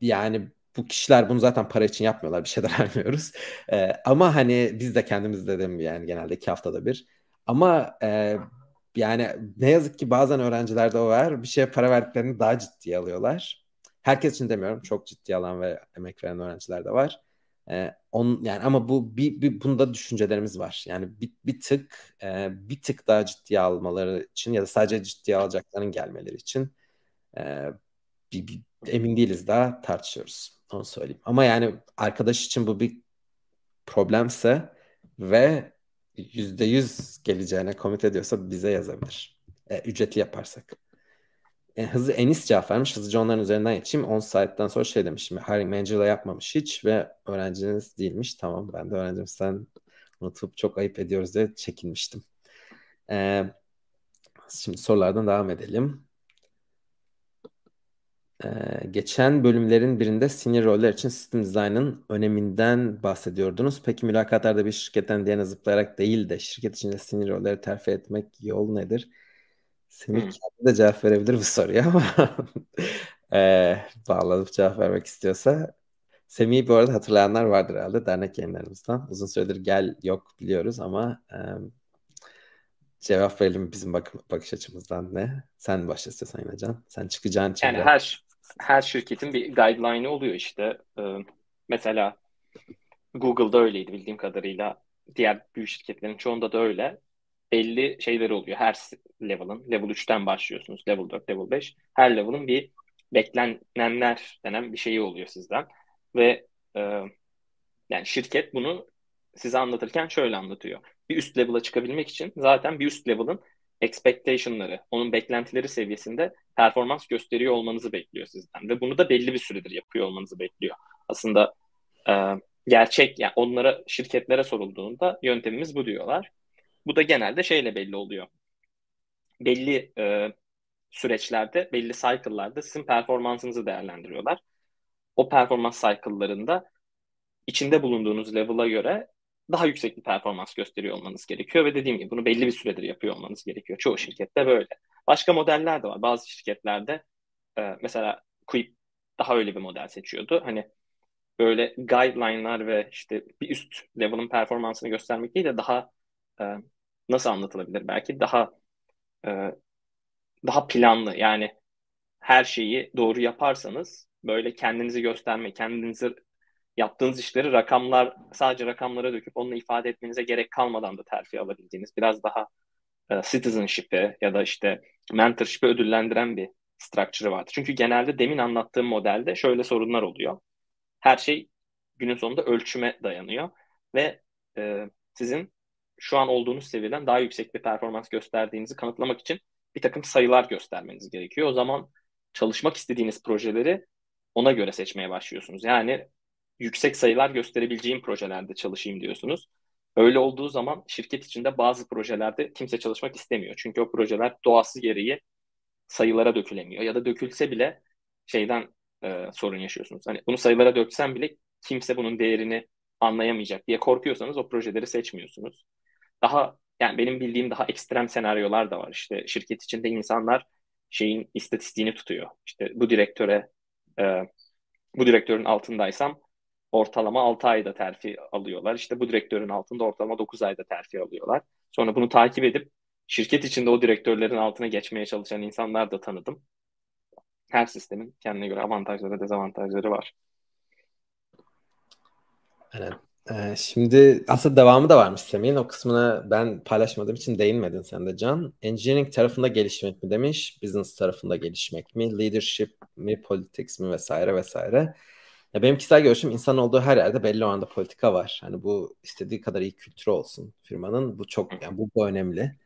yani bu kişiler bunu zaten para için yapmıyorlar. Bir şeyler (laughs) vermiyoruz. Ee, ama hani biz de kendimiz dedim yani genelde iki haftada bir. Ama e, yani ne yazık ki bazen öğrencilerde o var. Bir şeye para verdiklerini daha ciddiye alıyorlar. Herkes için demiyorum. Çok ciddi alan ve emek veren öğrenciler de var. Ee, on, yani ama bu bir, bir bunda düşüncelerimiz var. Yani bir, bir tık e, bir tık daha ciddiye almaları için ya da sadece ciddiye alacakların gelmeleri için e, bir, bir, emin değiliz daha tartışıyoruz. Onu söyleyeyim. Ama yani arkadaş için bu bir problemse ve %100 geleceğine komit ediyorsa bize yazabilir. E, ücretli yaparsak. E, hızlı Enis cevap vermiş. Hızlıca onların üzerinden geçeyim. 10 saatten sonra şey demişim. Hiring manager'la yapmamış hiç ve öğrenciniz değilmiş. Tamam ben de öğrencim sen unutup çok ayıp ediyoruz diye çekinmiştim. E, şimdi sorulardan devam edelim. Ee, geçen bölümlerin birinde senior roller için sistem dizaynın öneminden bahsediyordunuz. Peki mülakatlarda bir şirketten diğerine zıplayarak değil de şirket içinde senior rolleri terfi etmek yol nedir? Semih hmm. kendi de cevap verebilir bu soruya ama (laughs) e, bağlanıp cevap vermek istiyorsa. Semih'i bu arada hatırlayanlar vardır herhalde dernek yayınlarımızdan. Uzun süredir gel yok biliyoruz ama e, cevap verelim bizim bak bakış açımızdan ne? Sen başla istiyorsan Can. Sen çıkacağın için. Yani her her şirketin bir guideline'ı oluyor işte. Ee, mesela Google'da öyleydi bildiğim kadarıyla. Diğer büyük şirketlerin çoğunda da öyle. Belli şeyleri oluyor. Her level'ın. Level 3'ten başlıyorsunuz. Level 4, level 5. Her level'ın bir beklenenler denen bir şeyi oluyor sizden. Ve e, yani şirket bunu size anlatırken şöyle anlatıyor. Bir üst level'a çıkabilmek için zaten bir üst level'ın expectation'ları, onun beklentileri seviyesinde performans gösteriyor olmanızı bekliyor sizden. Ve bunu da belli bir süredir yapıyor olmanızı bekliyor. Aslında e, gerçek, yani onlara, şirketlere sorulduğunda yöntemimiz bu diyorlar. Bu da genelde şeyle belli oluyor. belli e, süreçlerde, belli cycle'larda sizin performansınızı değerlendiriyorlar. O performans cycle'larında içinde bulunduğunuz level'a göre daha yüksek bir performans gösteriyor olmanız gerekiyor ve dediğim gibi bunu belli bir süredir yapıyor olmanız gerekiyor. Çoğu şirkette böyle. Başka modeller de var. Bazı şirketlerde e, mesela Quip daha öyle bir model seçiyordu. Hani böyle guideline'lar ve işte bir üst level'ın performansını göstermek değil de daha e, nasıl anlatılabilir belki daha e, daha planlı yani her şeyi doğru yaparsanız böyle kendinizi gösterme, kendinizi yaptığınız işleri rakamlar sadece rakamlara döküp onunla ifade etmenize gerek kalmadan da terfi alabildiğiniz biraz daha e, citizenship'e ya da işte mentorship'e ödüllendiren bir structure vardı. Çünkü genelde demin anlattığım modelde şöyle sorunlar oluyor. Her şey günün sonunda ölçüme dayanıyor ve e, sizin şu an olduğunuz seviyeden daha yüksek bir performans gösterdiğinizi kanıtlamak için bir takım sayılar göstermeniz gerekiyor. O zaman çalışmak istediğiniz projeleri ona göre seçmeye başlıyorsunuz. Yani yüksek sayılar gösterebileceğim projelerde çalışayım diyorsunuz. Öyle olduğu zaman şirket içinde bazı projelerde kimse çalışmak istemiyor. Çünkü o projeler doğası gereği sayılara dökülemiyor. Ya da dökülse bile şeyden e, sorun yaşıyorsunuz. Hani bunu sayılara döksen bile kimse bunun değerini anlayamayacak diye korkuyorsanız o projeleri seçmiyorsunuz. Daha yani benim bildiğim daha ekstrem senaryolar da var. İşte şirket içinde insanlar şeyin istatistiğini tutuyor. İşte bu direktöre e, bu direktörün altındaysam ortalama 6 ayda terfi alıyorlar. İşte bu direktörün altında ortalama 9 ayda terfi alıyorlar. Sonra bunu takip edip şirket içinde o direktörlerin altına geçmeye çalışan insanlar da tanıdım. Her sistemin kendine göre avantajları, dezavantajları var. Evet. Ee, şimdi aslında devamı da varmış Semih'in. O kısmını ben paylaşmadığım için değinmedin sen de Can. Engineering tarafında gelişmek mi demiş, business tarafında gelişmek mi, leadership mi, politics mi vesaire vesaire. Ya benim kişisel görüşüm insan olduğu her yerde belli oranda politika var. Hani bu istediği kadar iyi kültürü olsun firmanın. Bu çok yani bu, bu önemli.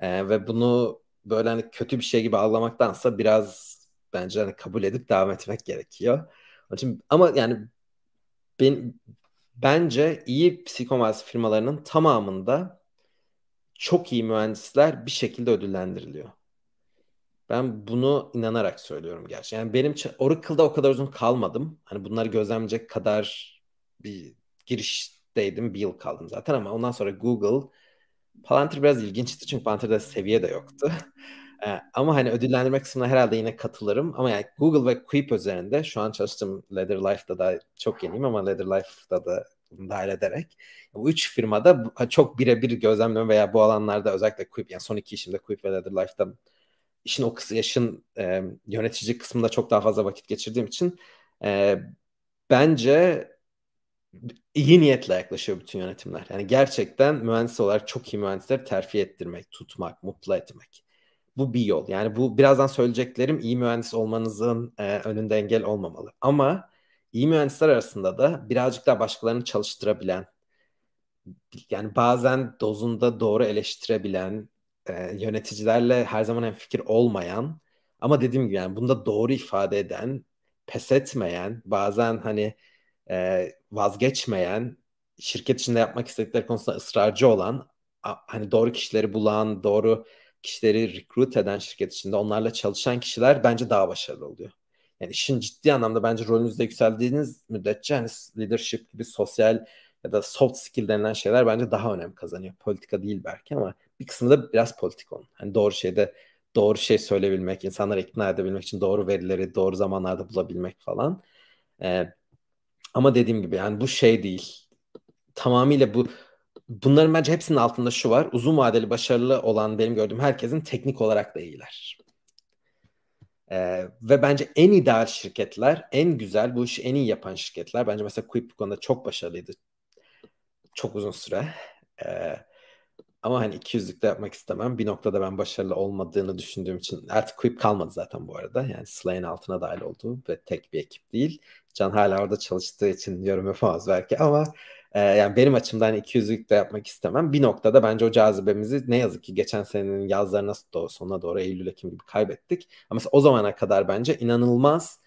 Ee, ve bunu böyle hani kötü bir şey gibi algılamaktansa biraz bence hani kabul edip devam etmek gerekiyor. Onun için, ama yani ben, bence iyi psikomalisi firmalarının tamamında çok iyi mühendisler bir şekilde ödüllendiriliyor. Ben bunu inanarak söylüyorum gerçi. Yani benim Oracle'da o kadar uzun kalmadım. Hani bunları gözlemleyecek kadar bir girişteydim. Bir yıl kaldım zaten ama ondan sonra Google Palantir biraz ilginçti çünkü Palantir'de seviye de yoktu. (laughs) Ama hani ödüllendirme kısmına herhalde yine katılırım. Ama yani Google ve Quip üzerinde şu an çalıştığım Leather Life'da da çok yeniyim ama Leather Life'da da dahil ederek bu üç firmada çok birebir gözlemliyorum veya bu alanlarda özellikle Quip yani son iki işimde Quip ve Leather Life'da işin o kısa yaşın e, yönetici kısmında çok daha fazla vakit geçirdiğim için e, bence iyi niyetle yaklaşıyor bütün yönetimler. Yani gerçekten mühendis olarak çok iyi mühendisleri terfi ettirmek, tutmak, mutlu etmek. Bu bir yol. Yani bu birazdan söyleyeceklerim iyi mühendis olmanızın e, önünde engel olmamalı. Ama iyi mühendisler arasında da birazcık daha başkalarını çalıştırabilen, yani bazen dozunda doğru eleştirebilen, e, yöneticilerle her zaman en fikir olmayan ama dediğim gibi yani bunda doğru ifade eden, pes etmeyen, bazen hani e, vazgeçmeyen, şirket içinde yapmak istedikleri konusunda ısrarcı olan, hani doğru kişileri bulan, doğru kişileri recruit eden şirket içinde onlarla çalışan kişiler bence daha başarılı oluyor. Yani işin ciddi anlamda bence rolünüzde yükseldiğiniz müddetçe hani leadership gibi sosyal ya da soft skill denilen şeyler bence daha önem kazanıyor. Politika değil belki ama bir kısmı da biraz politik onun. Hani doğru şeyde doğru şey söyleyebilmek, insanları ikna edebilmek için doğru verileri doğru zamanlarda bulabilmek falan. Ee, ama dediğim gibi yani bu şey değil. Tamamıyla bu bunların bence hepsinin altında şu var. Uzun vadeli başarılı olan benim gördüğüm herkesin teknik olarak da iyiler. Ee, ve bence en ideal şirketler, en güzel, bu işi en iyi yapan şirketler. Bence mesela Quip bu konuda çok başarılıydı. Çok uzun süre. Ee, ama hani 200'lükte yapmak istemem. Bir noktada ben başarılı olmadığını düşündüğüm için artık Quip kalmadı zaten bu arada. Yani Slay'in altına dahil olduğu ve tek bir ekip değil. Can hala orada çalıştığı için yorum yapamaz belki ama e, yani benim açımdan hani 200'lükte yapmak istemem. Bir noktada bence o cazibemizi ne yazık ki geçen senenin yazlarına doğru, sonuna doğru Eylül Ekim gibi kaybettik. Ama o zamana kadar bence inanılmaz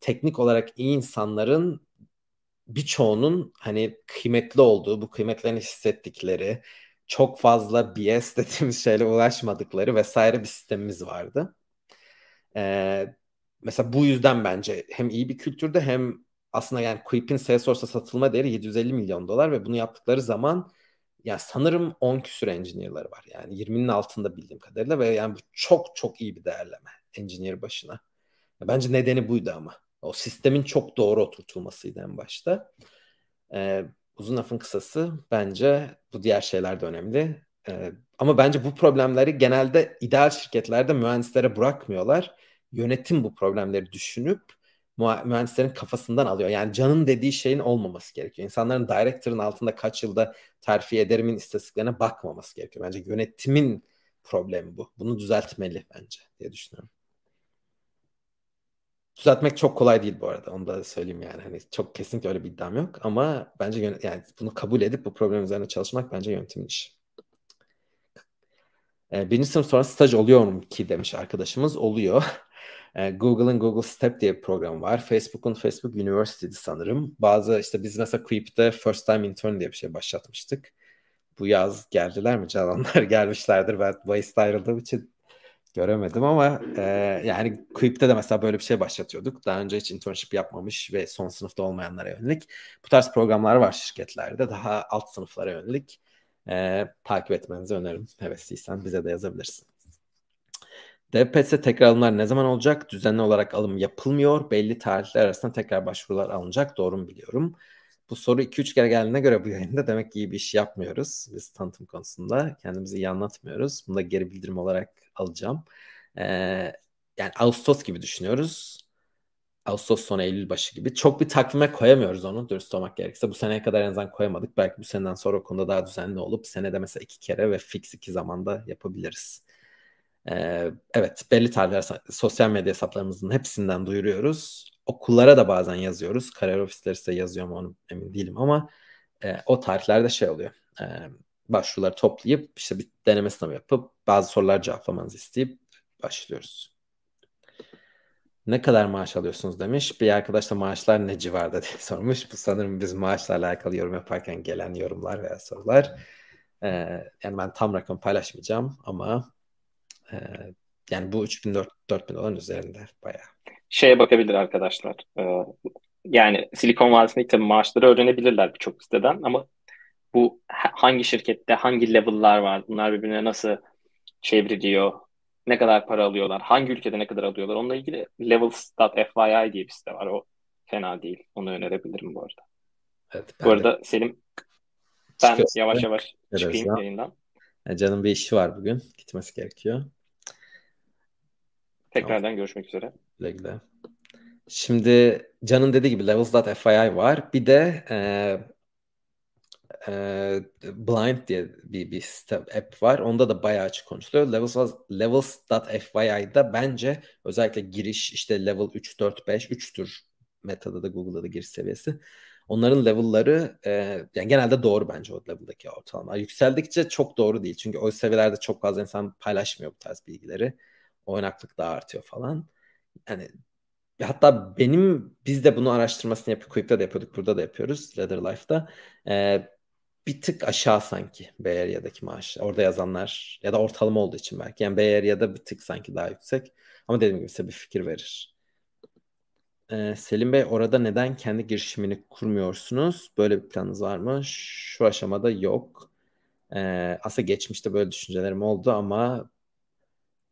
teknik olarak iyi insanların birçoğunun hani kıymetli olduğu, bu kıymetlerini hissettikleri, çok fazla BS dediğimiz şeyle ulaşmadıkları vesaire bir sistemimiz vardı. Ee, mesela bu yüzden bence hem iyi bir kültürde hem aslında yani Quip'in Salesforce'a satılma değeri 750 milyon dolar ve bunu yaptıkları zaman ya sanırım 10 küsür engineer'ları var. Yani 20'nin altında bildiğim kadarıyla ve yani bu çok çok iyi bir değerleme engineer başına. Bence nedeni buydu ama. O sistemin çok doğru oturtulmasıydı en başta. Ee, uzun lafın kısası bence bu diğer şeyler de önemli. Ee, ama bence bu problemleri genelde ideal şirketlerde mühendislere bırakmıyorlar. Yönetim bu problemleri düşünüp mühendislerin kafasından alıyor. Yani canın dediği şeyin olmaması gerekiyor. İnsanların director'ın altında kaç yılda terfi ederimin istatistiklerine bakmaması gerekiyor. Bence yönetimin problemi bu. Bunu düzeltmeli bence diye düşünüyorum. Düzeltmek çok kolay değil bu arada. Onu da söyleyeyim yani. Hani çok kesinlikle öyle bir iddiam yok ama bence yani bunu kabul edip bu problem üzerine çalışmak bence yönetimin işi. Ee, birinci sınıf sonra staj oluyor mu ki demiş arkadaşımız. Oluyor. (laughs) Ee, Google'ın Google Step diye bir program var. Facebook'un Facebook University'di sanırım. Bazı işte biz mesela Quip'te First Time Intern diye bir şey başlatmıştık. Bu yaz geldiler mi Calanlar? (laughs) Gelmişlerdir. Ben Mayıs'ta ayrıldığım için göremedim ama e, yani Quip'te de mesela böyle bir şey başlatıyorduk. Daha önce hiç internship yapmamış ve son sınıfta olmayanlara yönelik. Bu tarz programlar var şirketlerde. Daha alt sınıflara yönelik. E, takip etmenizi öneririm. Hevesliysen bize de yazabilirsin. DPS tekrar alımlar ne zaman olacak? Düzenli olarak alım yapılmıyor. Belli tarihler arasında tekrar başvurular alınacak. Doğru mu biliyorum? Bu soru 2-3 kere geldiğine göre bu yayında demek ki iyi bir iş yapmıyoruz. Biz tanıtım konusunda kendimizi iyi anlatmıyoruz. Bunu da geri bildirim olarak alacağım. Ee, yani Ağustos gibi düşünüyoruz. Ağustos sonu Eylül başı gibi. Çok bir takvime koyamıyoruz onu dürüst olmak gerekirse. Bu seneye kadar en azından koyamadık. Belki bu seneden sonra o konuda daha düzenli olup senede mesela iki kere ve fix iki zamanda yapabiliriz. Ee, evet belli tarihler sosyal medya hesaplarımızın hepsinden duyuruyoruz. Okullara da bazen yazıyoruz. Kariyer ofisleri size yazıyor mu onu emin değilim ama e, o tarihlerde şey oluyor. E, başvuruları toplayıp işte bir deneme sınavı yapıp bazı sorular cevaplamanızı isteyip başlıyoruz. Ne kadar maaş alıyorsunuz demiş. Bir arkadaş da maaşlar ne civarda diye (laughs) sormuş. Bu sanırım biz maaşla alakalı yorum yaparken gelen yorumlar veya sorular. Ee, yani ben tam rakam paylaşmayacağım ama e, yani bu 3000 4000 doların üzerinde bayağı. Şeye bakabilir arkadaşlar. Ee, yani Silikon Vadisi'ndeki tabii maaşları öğrenebilirler birçok siteden ama bu hangi şirkette hangi level'lar var, bunlar birbirine nasıl çevriliyor, ne kadar para alıyorlar, hangi ülkede ne kadar alıyorlar. Onunla ilgili levels.fyi diye bir site var. O fena değil. Onu önerebilirim bu arada. Evet, bu arada de... Selim ben Çıkıyorsun. yavaş yavaş çıkayım ya. yayından. E, canım bir işi var bugün. Gitmesi gerekiyor. Tekrardan tamam. görüşmek üzere. Güle. Şimdi Can'ın dediği gibi levels.fyi var. Bir de e, e, Blind diye bir, bir site, app var. Onda da bayağı açık konuşuluyor. Levels, levels.fy'da bence özellikle giriş işte level 3, 4, 5, 3'tür. Meta'da da Google'da da giriş seviyesi. Onların level'ları e, yani genelde doğru bence o level'daki ortalama. Yükseldikçe çok doğru değil. Çünkü o seviyelerde çok fazla insan paylaşmıyor bu tarz bilgileri. Oynaklık daha artıyor falan. Yani hatta benim biz de bunu araştırmasını yapıyoruz. Quick'te de yapıyorduk. Burada da yapıyoruz. Leather Life'da. Ee, bir tık aşağı sanki Bay Area'daki maaş. Orada yazanlar ya da ortalama olduğu için belki. Yani Bay Area'da bir tık sanki daha yüksek. Ama dediğim gibi size bir fikir verir. Ee, Selim Bey orada neden kendi girişimini kurmuyorsunuz? Böyle bir planınız var mı? Şu aşamada yok. Ee, aslında geçmişte böyle düşüncelerim oldu ama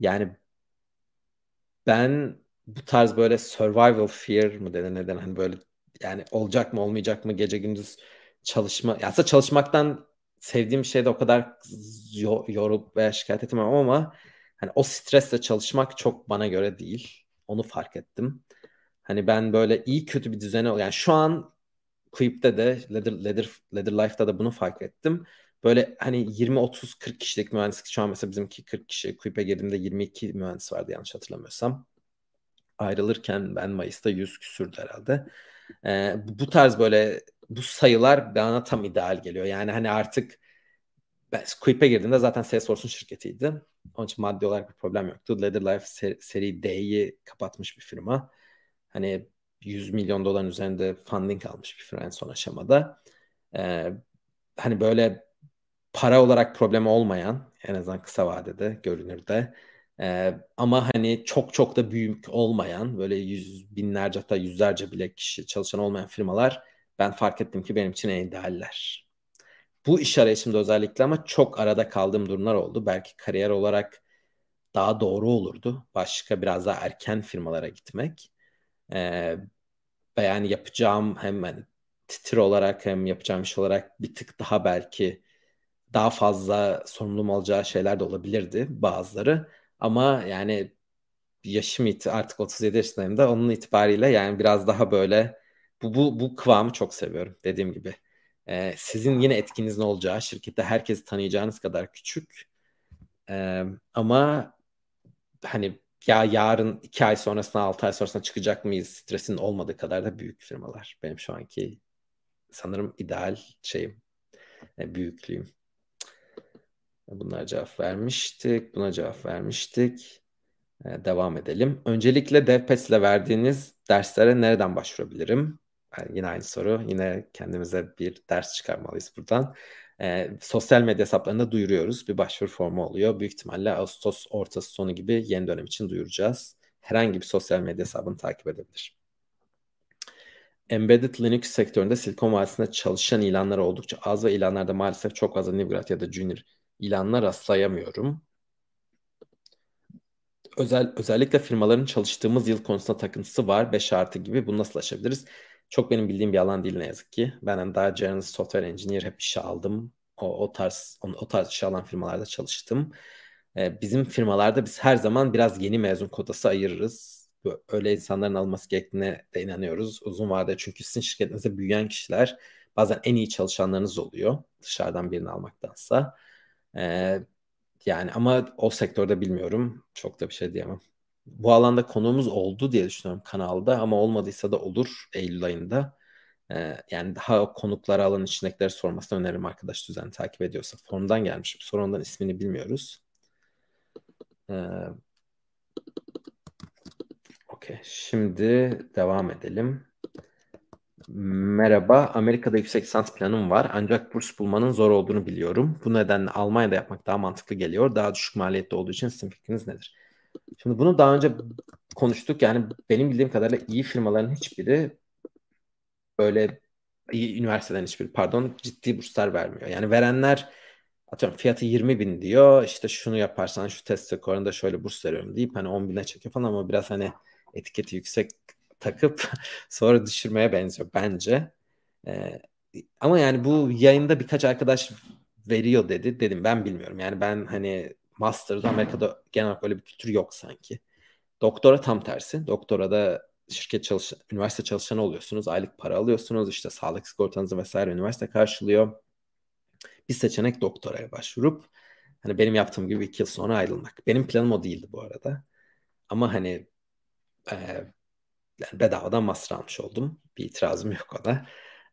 yani ben bu tarz böyle survival fear mı denir neden hani böyle yani olacak mı olmayacak mı gece gündüz çalışma aslında çalışmaktan sevdiğim şeyde o kadar yorulup veya şikayet etmem ama hani o stresle çalışmak çok bana göre değil. Onu fark ettim. Hani ben böyle iyi kötü bir düzene yani şu an Quip'te de Leather, Leather, Leather Life'da da bunu fark ettim. Böyle hani 20 30 40 kişilik mühendislik şu an mesela bizimki 40 kişi Quip'e girdiğimde 22 mühendis vardı yanlış hatırlamıyorsam. Ayrılırken ben Mayıs'ta 100 küsürdü herhalde. Ee, bu tarz böyle bu sayılar bana tam ideal geliyor. Yani hani artık ben Quip'e girdiğimde zaten Salesforce'un şirketiydi. Onun için maddi olarak bir problem yoktu. Leather Life seri D'yi kapatmış bir firma. Hani 100 milyon doların üzerinde funding almış bir firma en son aşamada. Ee, hani böyle para olarak problemi olmayan en azından kısa vadede görünürde ee, ama hani çok çok da büyük olmayan böyle yüz binlerce hatta yüzlerce bile kişi çalışan olmayan firmalar ben fark ettim ki benim için en idealler. Bu iş arayışımda özellikle ama çok arada kaldığım durumlar oldu. Belki kariyer olarak daha doğru olurdu. Başka biraz daha erken firmalara gitmek. Ee, yani yapacağım hem hani titir olarak hem yapacağım iş olarak bir tık daha belki daha fazla sorumluluğum olacağı şeyler de olabilirdi bazıları. Ama yani yaşım iti artık 37 yaşındayım da onun itibariyle yani biraz daha böyle bu, bu, bu kıvamı çok seviyorum dediğim gibi. Ee, sizin yine etkinizin olacağı şirkette herkes tanıyacağınız kadar küçük. Ee, ama hani ya yarın iki ay sonrasında altı ay sonrasında çıkacak mıyız stresin olmadığı kadar da büyük firmalar. Benim şu anki sanırım ideal şeyim, e, büyüklüğüm. Bunlara cevap vermiştik. Buna cevap vermiştik. Ee, devam edelim. Öncelikle DevPass ile verdiğiniz derslere nereden başvurabilirim? Yani yine aynı soru. Yine kendimize bir ders çıkarmalıyız buradan. Ee, sosyal medya hesaplarında duyuruyoruz. Bir başvuru formu oluyor. Büyük ihtimalle Ağustos ortası sonu gibi yeni dönem için duyuracağız. Herhangi bir sosyal medya hesabını takip edebilir. Embedded Linux sektöründe Silikon Vadisi'nde çalışan ilanlar oldukça az ve ilanlarda maalesef çok fazla New ya da Junior ilanlar rastlayamıyorum. Özel, özellikle firmaların çalıştığımız yıl konusunda takıntısı var. 5 artı gibi. Bunu nasıl aşabiliriz? Çok benim bildiğim bir alan değil ne yazık ki. Ben daha Generalist Software Engineer hep işe aldım. O, o tarz o, o tarz işe alan firmalarda çalıştım. Ee, bizim firmalarda biz her zaman biraz yeni mezun kotası ayırırız. Öyle insanların alması gerektiğine de inanıyoruz. Uzun vadede çünkü sizin şirketinizde büyüyen kişiler bazen en iyi çalışanlarınız oluyor. Dışarıdan birini almaktansa. Ee, yani ama o sektörde bilmiyorum. Çok da bir şey diyemem. Bu alanda konuğumuz oldu diye düşünüyorum kanalda ama olmadıysa da olur Eylül ayında. Ee, yani daha konukları alan içindekileri sormasını öneririm arkadaş düzenli takip ediyorsa. Formdan gelmiş. Sonra ondan ismini bilmiyoruz. Ee, Okey. Şimdi devam edelim. Merhaba, Amerika'da yüksek lisans planım var ancak burs bulmanın zor olduğunu biliyorum. Bu nedenle Almanya'da yapmak daha mantıklı geliyor. Daha düşük maliyette olduğu için sizin fikriniz nedir? Şimdi bunu daha önce konuştuk. Yani benim bildiğim kadarıyla iyi firmaların hiçbiri böyle iyi üniversiteden hiçbiri pardon ciddi burslar vermiyor. Yani verenler atıyorum fiyatı 20 bin diyor işte şunu yaparsan şu test skorunda şöyle burs veriyorum deyip hani 10 bine çekiyor falan ama biraz hani etiketi yüksek takıp (laughs) sonra düşürmeye benziyor bence. Ee, ama yani bu yayında birkaç arkadaş veriyor dedi. Dedim ben bilmiyorum. Yani ben hani Master'da Amerika'da genel olarak öyle bir kültür yok sanki. Doktora tam tersi. Doktora da şirket çalış üniversite çalışanı oluyorsunuz. Aylık para alıyorsunuz. İşte sağlık sigortanızı vesaire üniversite karşılıyor. Bir seçenek doktoraya başvurup hani benim yaptığım gibi iki yıl sonra ayrılmak. Benim planım o değildi bu arada. Ama hani e, yani bedavadan master almış oldum. Bir itirazım yok ona.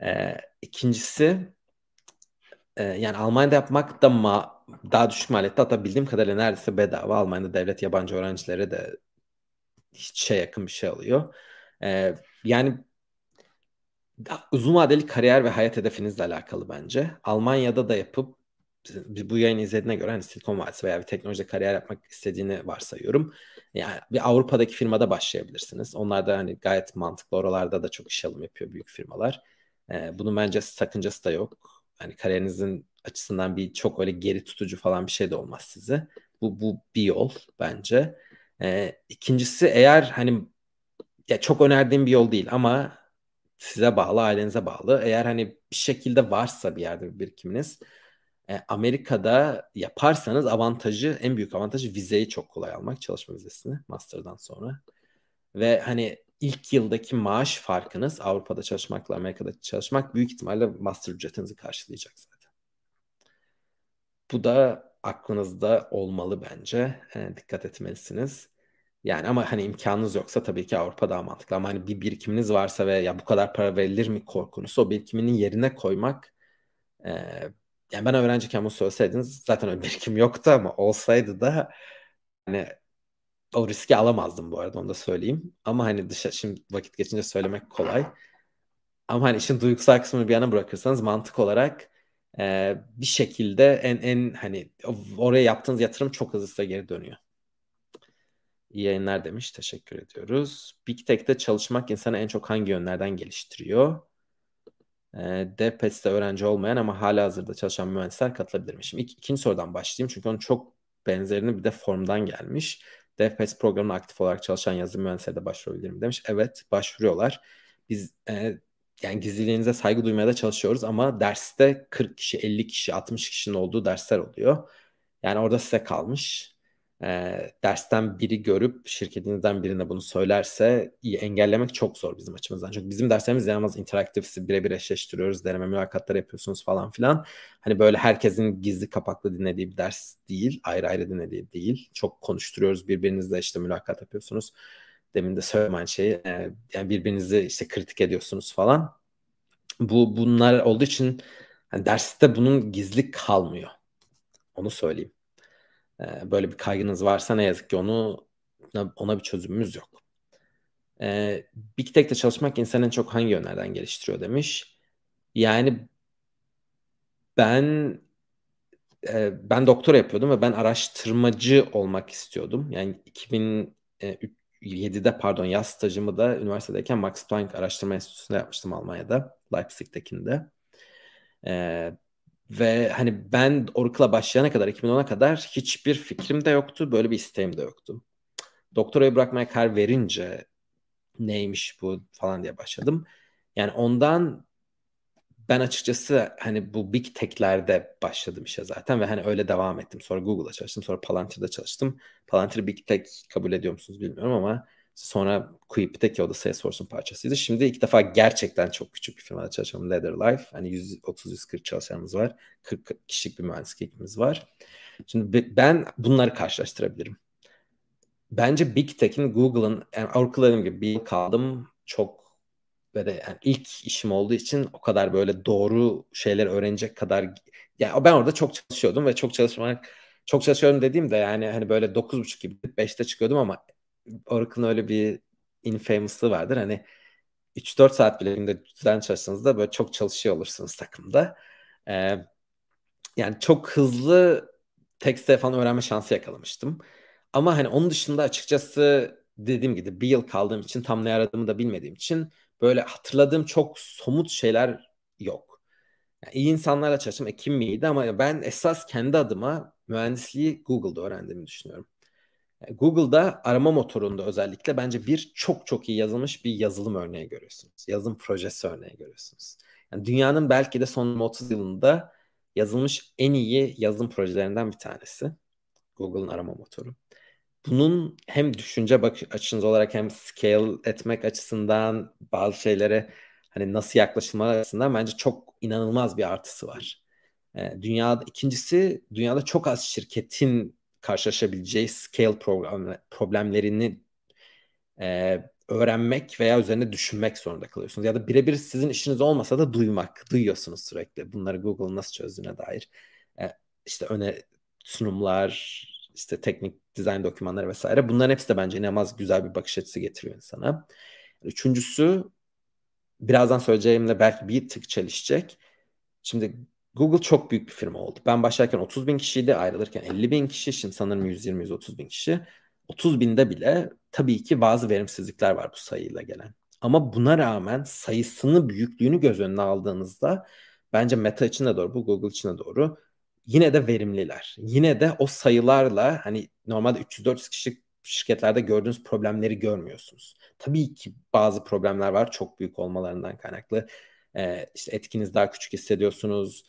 Ee, ikincisi e, yani Almanya'da yapmak da ma daha düşük maliyette hatta bildiğim kadarıyla neredeyse bedava. Almanya'da devlet yabancı öğrencilere de hiç şey yakın bir şey alıyor. Ee, yani uzun vadeli kariyer ve hayat hedefinizle alakalı bence. Almanya'da da yapıp bu yayını izlediğine göre hani Silikon Vadisi veya bir teknolojide kariyer yapmak istediğini varsayıyorum. Yani bir Avrupa'daki firmada başlayabilirsiniz. Onlar da hani gayet mantıklı. Oralarda da çok iş alım yapıyor büyük firmalar. Ee, bunun bence sakıncası da yok. Hani kariyerinizin açısından bir çok öyle geri tutucu falan bir şey de olmaz size. Bu, bu bir yol bence. Ee, ikincisi eğer hani ya çok önerdiğim bir yol değil ama size bağlı, ailenize bağlı. Eğer hani bir şekilde varsa bir yerde bir birikiminiz e, Amerika'da yaparsanız avantajı, en büyük avantajı vizeyi çok kolay almak, çalışma vizesini master'dan sonra. Ve hani ilk yıldaki maaş farkınız Avrupa'da çalışmakla Amerika'da çalışmak büyük ihtimalle master ücretinizi karşılayacak zaten. Bu da aklınızda olmalı bence. E, dikkat etmelisiniz. Yani ama hani imkanınız yoksa tabii ki Avrupa daha mantıklı. Ama hani bir birikiminiz varsa ve ya bu kadar para verilir mi korkunuz o birikiminin yerine koymak e, yani ben öğrenciyken bunu söyleseydiniz zaten öyle birikim yoktu ama olsaydı da hani o riski alamazdım bu arada onu da söyleyeyim. Ama hani dışa şimdi vakit geçince söylemek kolay. Ama hani işin duygusal kısmını bir yana bırakırsanız mantık olarak e, bir şekilde en en hani oraya yaptığınız yatırım çok hızlı size geri dönüyor. İyi yayınlar demiş. Teşekkür ediyoruz. Big Tech'te çalışmak insanı en çok hangi yönlerden geliştiriyor? DPES'te öğrenci olmayan ama hala hazırda çalışan mühendisler katılabilir mi? Şimdi ilk, ikinci sorudan başlayayım. Çünkü onun çok benzerini bir de formdan gelmiş. DPS programına aktif olarak çalışan yazılım mühendisleri de başvurabilir mi demiş. Evet başvuruyorlar. Biz e, yani gizliliğinize saygı duymaya da çalışıyoruz ama derste 40 kişi, 50 kişi, 60 kişinin olduğu dersler oluyor. Yani orada size kalmış e, dersten biri görüp şirketinizden birine bunu söylerse engellemek çok zor bizim açımızdan. Çünkü bizim derslerimiz yalnız interaktif, birebir eşleştiriyoruz, deneme mülakatları yapıyorsunuz falan filan. Hani böyle herkesin gizli kapaklı dinlediği bir ders değil, ayrı ayrı dinlediği değil. Çok konuşturuyoruz, birbirinizle işte mülakat yapıyorsunuz. Demin de söylemen şeyi, e, yani birbirinizi işte kritik ediyorsunuz falan. Bu bunlar olduğu için hani derste bunun gizli kalmıyor. Onu söyleyeyim. Ee, böyle bir kaygınız varsa ne yazık ki onu ona bir çözümümüz yok. E, Big Tech'te çalışmak insanın çok hangi yönlerden geliştiriyor demiş. Yani ben e, ben doktora yapıyordum ve ben araştırmacı olmak istiyordum. Yani 2007'de pardon yaz stajımı da üniversitedeyken Max Planck Araştırma Enstitüsü'nde yapmıştım Almanya'da. Leipzig'tekinde. E, ve hani ben Oracle'a başlayana kadar 2010'a kadar hiçbir fikrim de yoktu. Böyle bir isteğim de yoktu. Doktorayı bırakmaya karar verince neymiş bu falan diye başladım. Yani ondan ben açıkçası hani bu big tech'lerde başladım işe zaten ve hani öyle devam ettim. Sonra Google'da çalıştım. Sonra Palantir'de çalıştım. Palantir big tech kabul ediyor musunuz bilmiyorum ama Sonra Quip'teki o da Salesforce'un parçasıydı. Şimdi ilk defa gerçekten çok küçük bir firmada çalışıyorum. Leather Life. Hani 130-140 çalışanımız var. 40 kişilik bir mühendislik ekibimiz var. Şimdi ben bunları karşılaştırabilirim. Bence Big Tech'in Google'ın yani dediğim gibi bir kaldım. Çok ve de yani ilk işim olduğu için o kadar böyle doğru şeyler öğrenecek kadar yani ben orada çok çalışıyordum ve çok çalışmak çok çalışıyorum dediğimde yani hani böyle 9.30 gibi 5'te çıkıyordum ama Oracle'ın öyle bir infamous'ı vardır. Hani 3-4 saat bile günde düzenli çalıştığınızda böyle çok çalışıyor olursunuz takımda. Ee, yani çok hızlı tekste falan öğrenme şansı yakalamıştım. Ama hani onun dışında açıkçası dediğim gibi bir yıl kaldığım için tam ne aradığımı da bilmediğim için böyle hatırladığım çok somut şeyler yok. Yani iyi insanlarla çalıştım. Ekim miydi ama ben esas kendi adıma mühendisliği Google'da öğrendiğimi düşünüyorum. Google'da arama motorunda özellikle bence bir çok çok iyi yazılmış bir yazılım örneği görüyorsunuz. Yazılım projesi örneği görüyorsunuz. Yani dünyanın belki de son 30 yılında yazılmış en iyi yazılım projelerinden bir tanesi. Google'ın arama motoru. Bunun hem düşünce bakış açınız olarak hem scale etmek açısından bazı şeylere hani nasıl yaklaşılmalı açısından bence çok inanılmaz bir artısı var. Dünyada ikincisi dünyada çok az şirketin karşılaşabileceği scale problem, problemlerini e, öğrenmek veya üzerine düşünmek zorunda kalıyorsunuz. Ya da birebir sizin işiniz olmasa da duymak, duyuyorsunuz sürekli. Bunları Google nasıl çözdüğüne dair. E, işte öne sunumlar, işte teknik dizayn dokümanları vesaire. Bunların hepsi de bence inanılmaz güzel bir bakış açısı getiriyor insana. Üçüncüsü birazdan söyleyeceğimle belki bir tık çelişecek. Şimdi Google çok büyük bir firma oldu. Ben başlarken 30 bin kişiydi, ayrılırken 50 bin kişi, şimdi sanırım 120-130 bin kişi. 30 binde bile tabii ki bazı verimsizlikler var bu sayıyla gelen. Ama buna rağmen sayısını, büyüklüğünü göz önüne aldığınızda bence Meta için de doğru, bu Google için de doğru. Yine de verimliler. Yine de o sayılarla hani normalde 300-400 kişi şirketlerde gördüğünüz problemleri görmüyorsunuz. Tabii ki bazı problemler var çok büyük olmalarından kaynaklı. Ee, işte etkiniz daha küçük hissediyorsunuz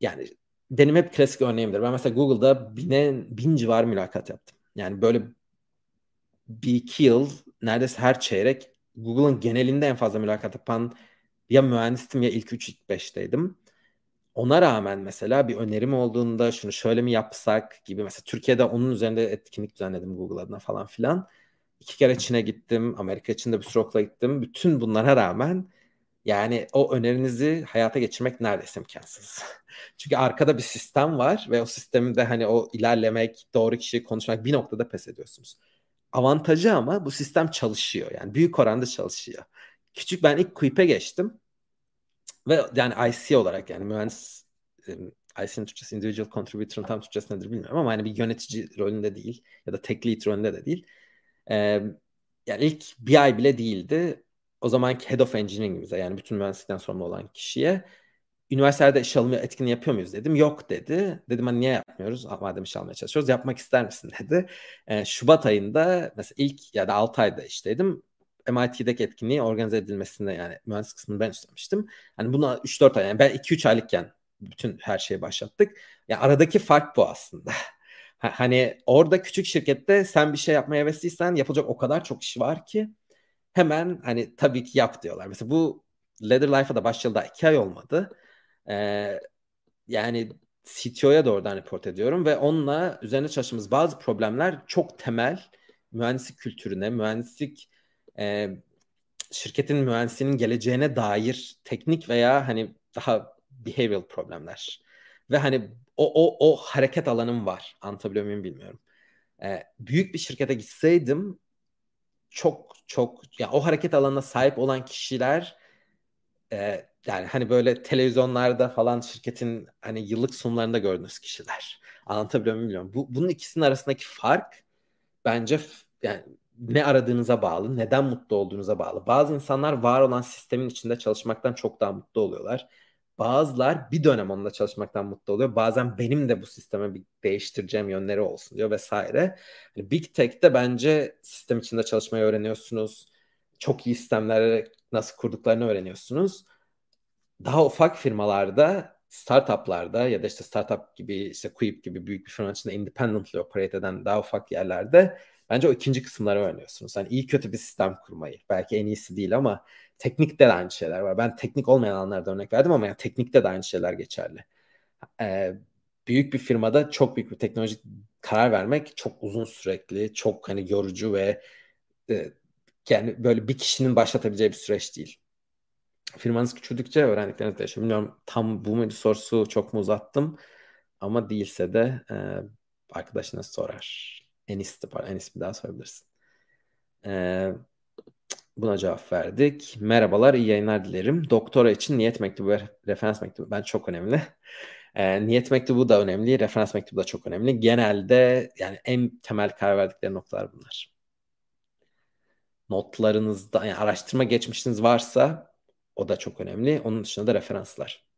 yani benim hep klasik örneğimdir. Ben mesela Google'da bine, bin civar mülakat yaptım. Yani böyle bir iki yıl neredeyse her çeyrek Google'ın genelinde en fazla mülakat yapan ya mühendistim ya ilk 3 ilk 5'teydim. Ona rağmen mesela bir önerim olduğunda şunu şöyle mi yapsak gibi mesela Türkiye'de onun üzerinde etkinlik düzenledim Google adına falan filan. İki kere Çin'e gittim. Amerika için de bir sürü gittim. Bütün bunlara rağmen yani o önerinizi hayata geçirmek neredeyse imkansız. (laughs) Çünkü arkada bir sistem var ve o sistemde hani o ilerlemek, doğru kişiyi konuşmak bir noktada pes ediyorsunuz. Avantajı ama bu sistem çalışıyor. Yani büyük oranda çalışıyor. Küçük ben ilk Quip'e geçtim. Ve yani IC olarak yani mühendis IC'nin Türkçesi individual contributor'ın tam Türkçesi nedir bilmiyorum ama hani bir yönetici rolünde değil ya da tech lead rolünde de değil. Ee, yani ilk bir ay bile değildi. O zamanki head of engineering'imize yani bütün mühendislikten sorumlu olan kişiye üniversitelerde iş alımı etkinliği yapıyor muyuz dedim. Yok dedi. Dedim hani niye yapmıyoruz? Madem iş almaya çalışıyoruz. Yapmak ister misin dedi. Ee, Şubat ayında mesela ilk ya da 6 ayda işteydim. MIT'deki etkinliği organize edilmesinde yani mühendis kısmını ben üstlenmiştim. Hani buna 3-4 ay yani ben 2-3 aylıkken bütün her şeyi başlattık. Yani aradaki fark bu aslında. (laughs) Hani orada küçük şirkette sen bir şey yapmaya hevesliysen yapılacak o kadar çok iş var ki hemen hani tabii ki yap diyorlar. Mesela bu Ladder Life'a da başlayalı daha iki ay olmadı. Ee, yani CTO'ya doğrudan report ediyorum ve onunla üzerine çalıştığımız bazı problemler çok temel mühendislik kültürüne, mühendislik e, şirketin mühendisinin geleceğine dair teknik veya hani daha behavioral problemler. Ve hani o, o, o hareket alanım var. Anlatabiliyor muyum bilmiyorum. Ee, büyük bir şirkete gitseydim çok çok ya o hareket alanına sahip olan kişiler e, yani hani böyle televizyonlarda falan şirketin hani yıllık sunumlarında gördüğünüz kişiler. Anlatabiliyor muyum bilmiyorum. Bu, bunun ikisinin arasındaki fark bence yani ne aradığınıza bağlı, neden mutlu olduğunuza bağlı. Bazı insanlar var olan sistemin içinde çalışmaktan çok daha mutlu oluyorlar. Bazılar bir dönem onunla çalışmaktan mutlu oluyor. Bazen benim de bu sisteme bir değiştireceğim yönleri olsun diyor vesaire. Yani Big Tech'te bence sistem içinde çalışmayı öğreniyorsunuz. Çok iyi sistemleri nasıl kurduklarını öğreniyorsunuz. Daha ufak firmalarda, startuplarda ya da işte startup gibi işte Quip gibi büyük bir firma içinde independently operate eden daha ufak yerlerde bence o ikinci kısımları öğreniyorsunuz. Yani iyi kötü bir sistem kurmayı. Belki en iyisi değil ama teknikte de aynı şeyler var. Ben teknik olmayan alanlarda örnek verdim ama yani teknikte de aynı şeyler geçerli. Ee, büyük bir firmada çok büyük bir teknolojik karar vermek çok uzun sürekli, çok hani yorucu ve e, yani böyle bir kişinin başlatabileceği bir süreç değil. Firmanız küçüldükçe öğrendikleriniz değişiyor. Bilmiyorum tam bu muydu sorusu çok mu uzattım ama değilse de e, arkadaşına sorar. Enis de var. Enis bir daha sorabilirsin. E, buna cevap verdik. Merhabalar, iyi yayınlar dilerim. Doktora için niyet mektubu ve referans mektubu ben çok önemli. E, niyet mektubu da önemli, referans mektubu da çok önemli. Genelde yani en temel karar verdikleri noktalar bunlar notlarınızda yani araştırma geçmişiniz varsa o da çok önemli. Onun dışında da referanslar.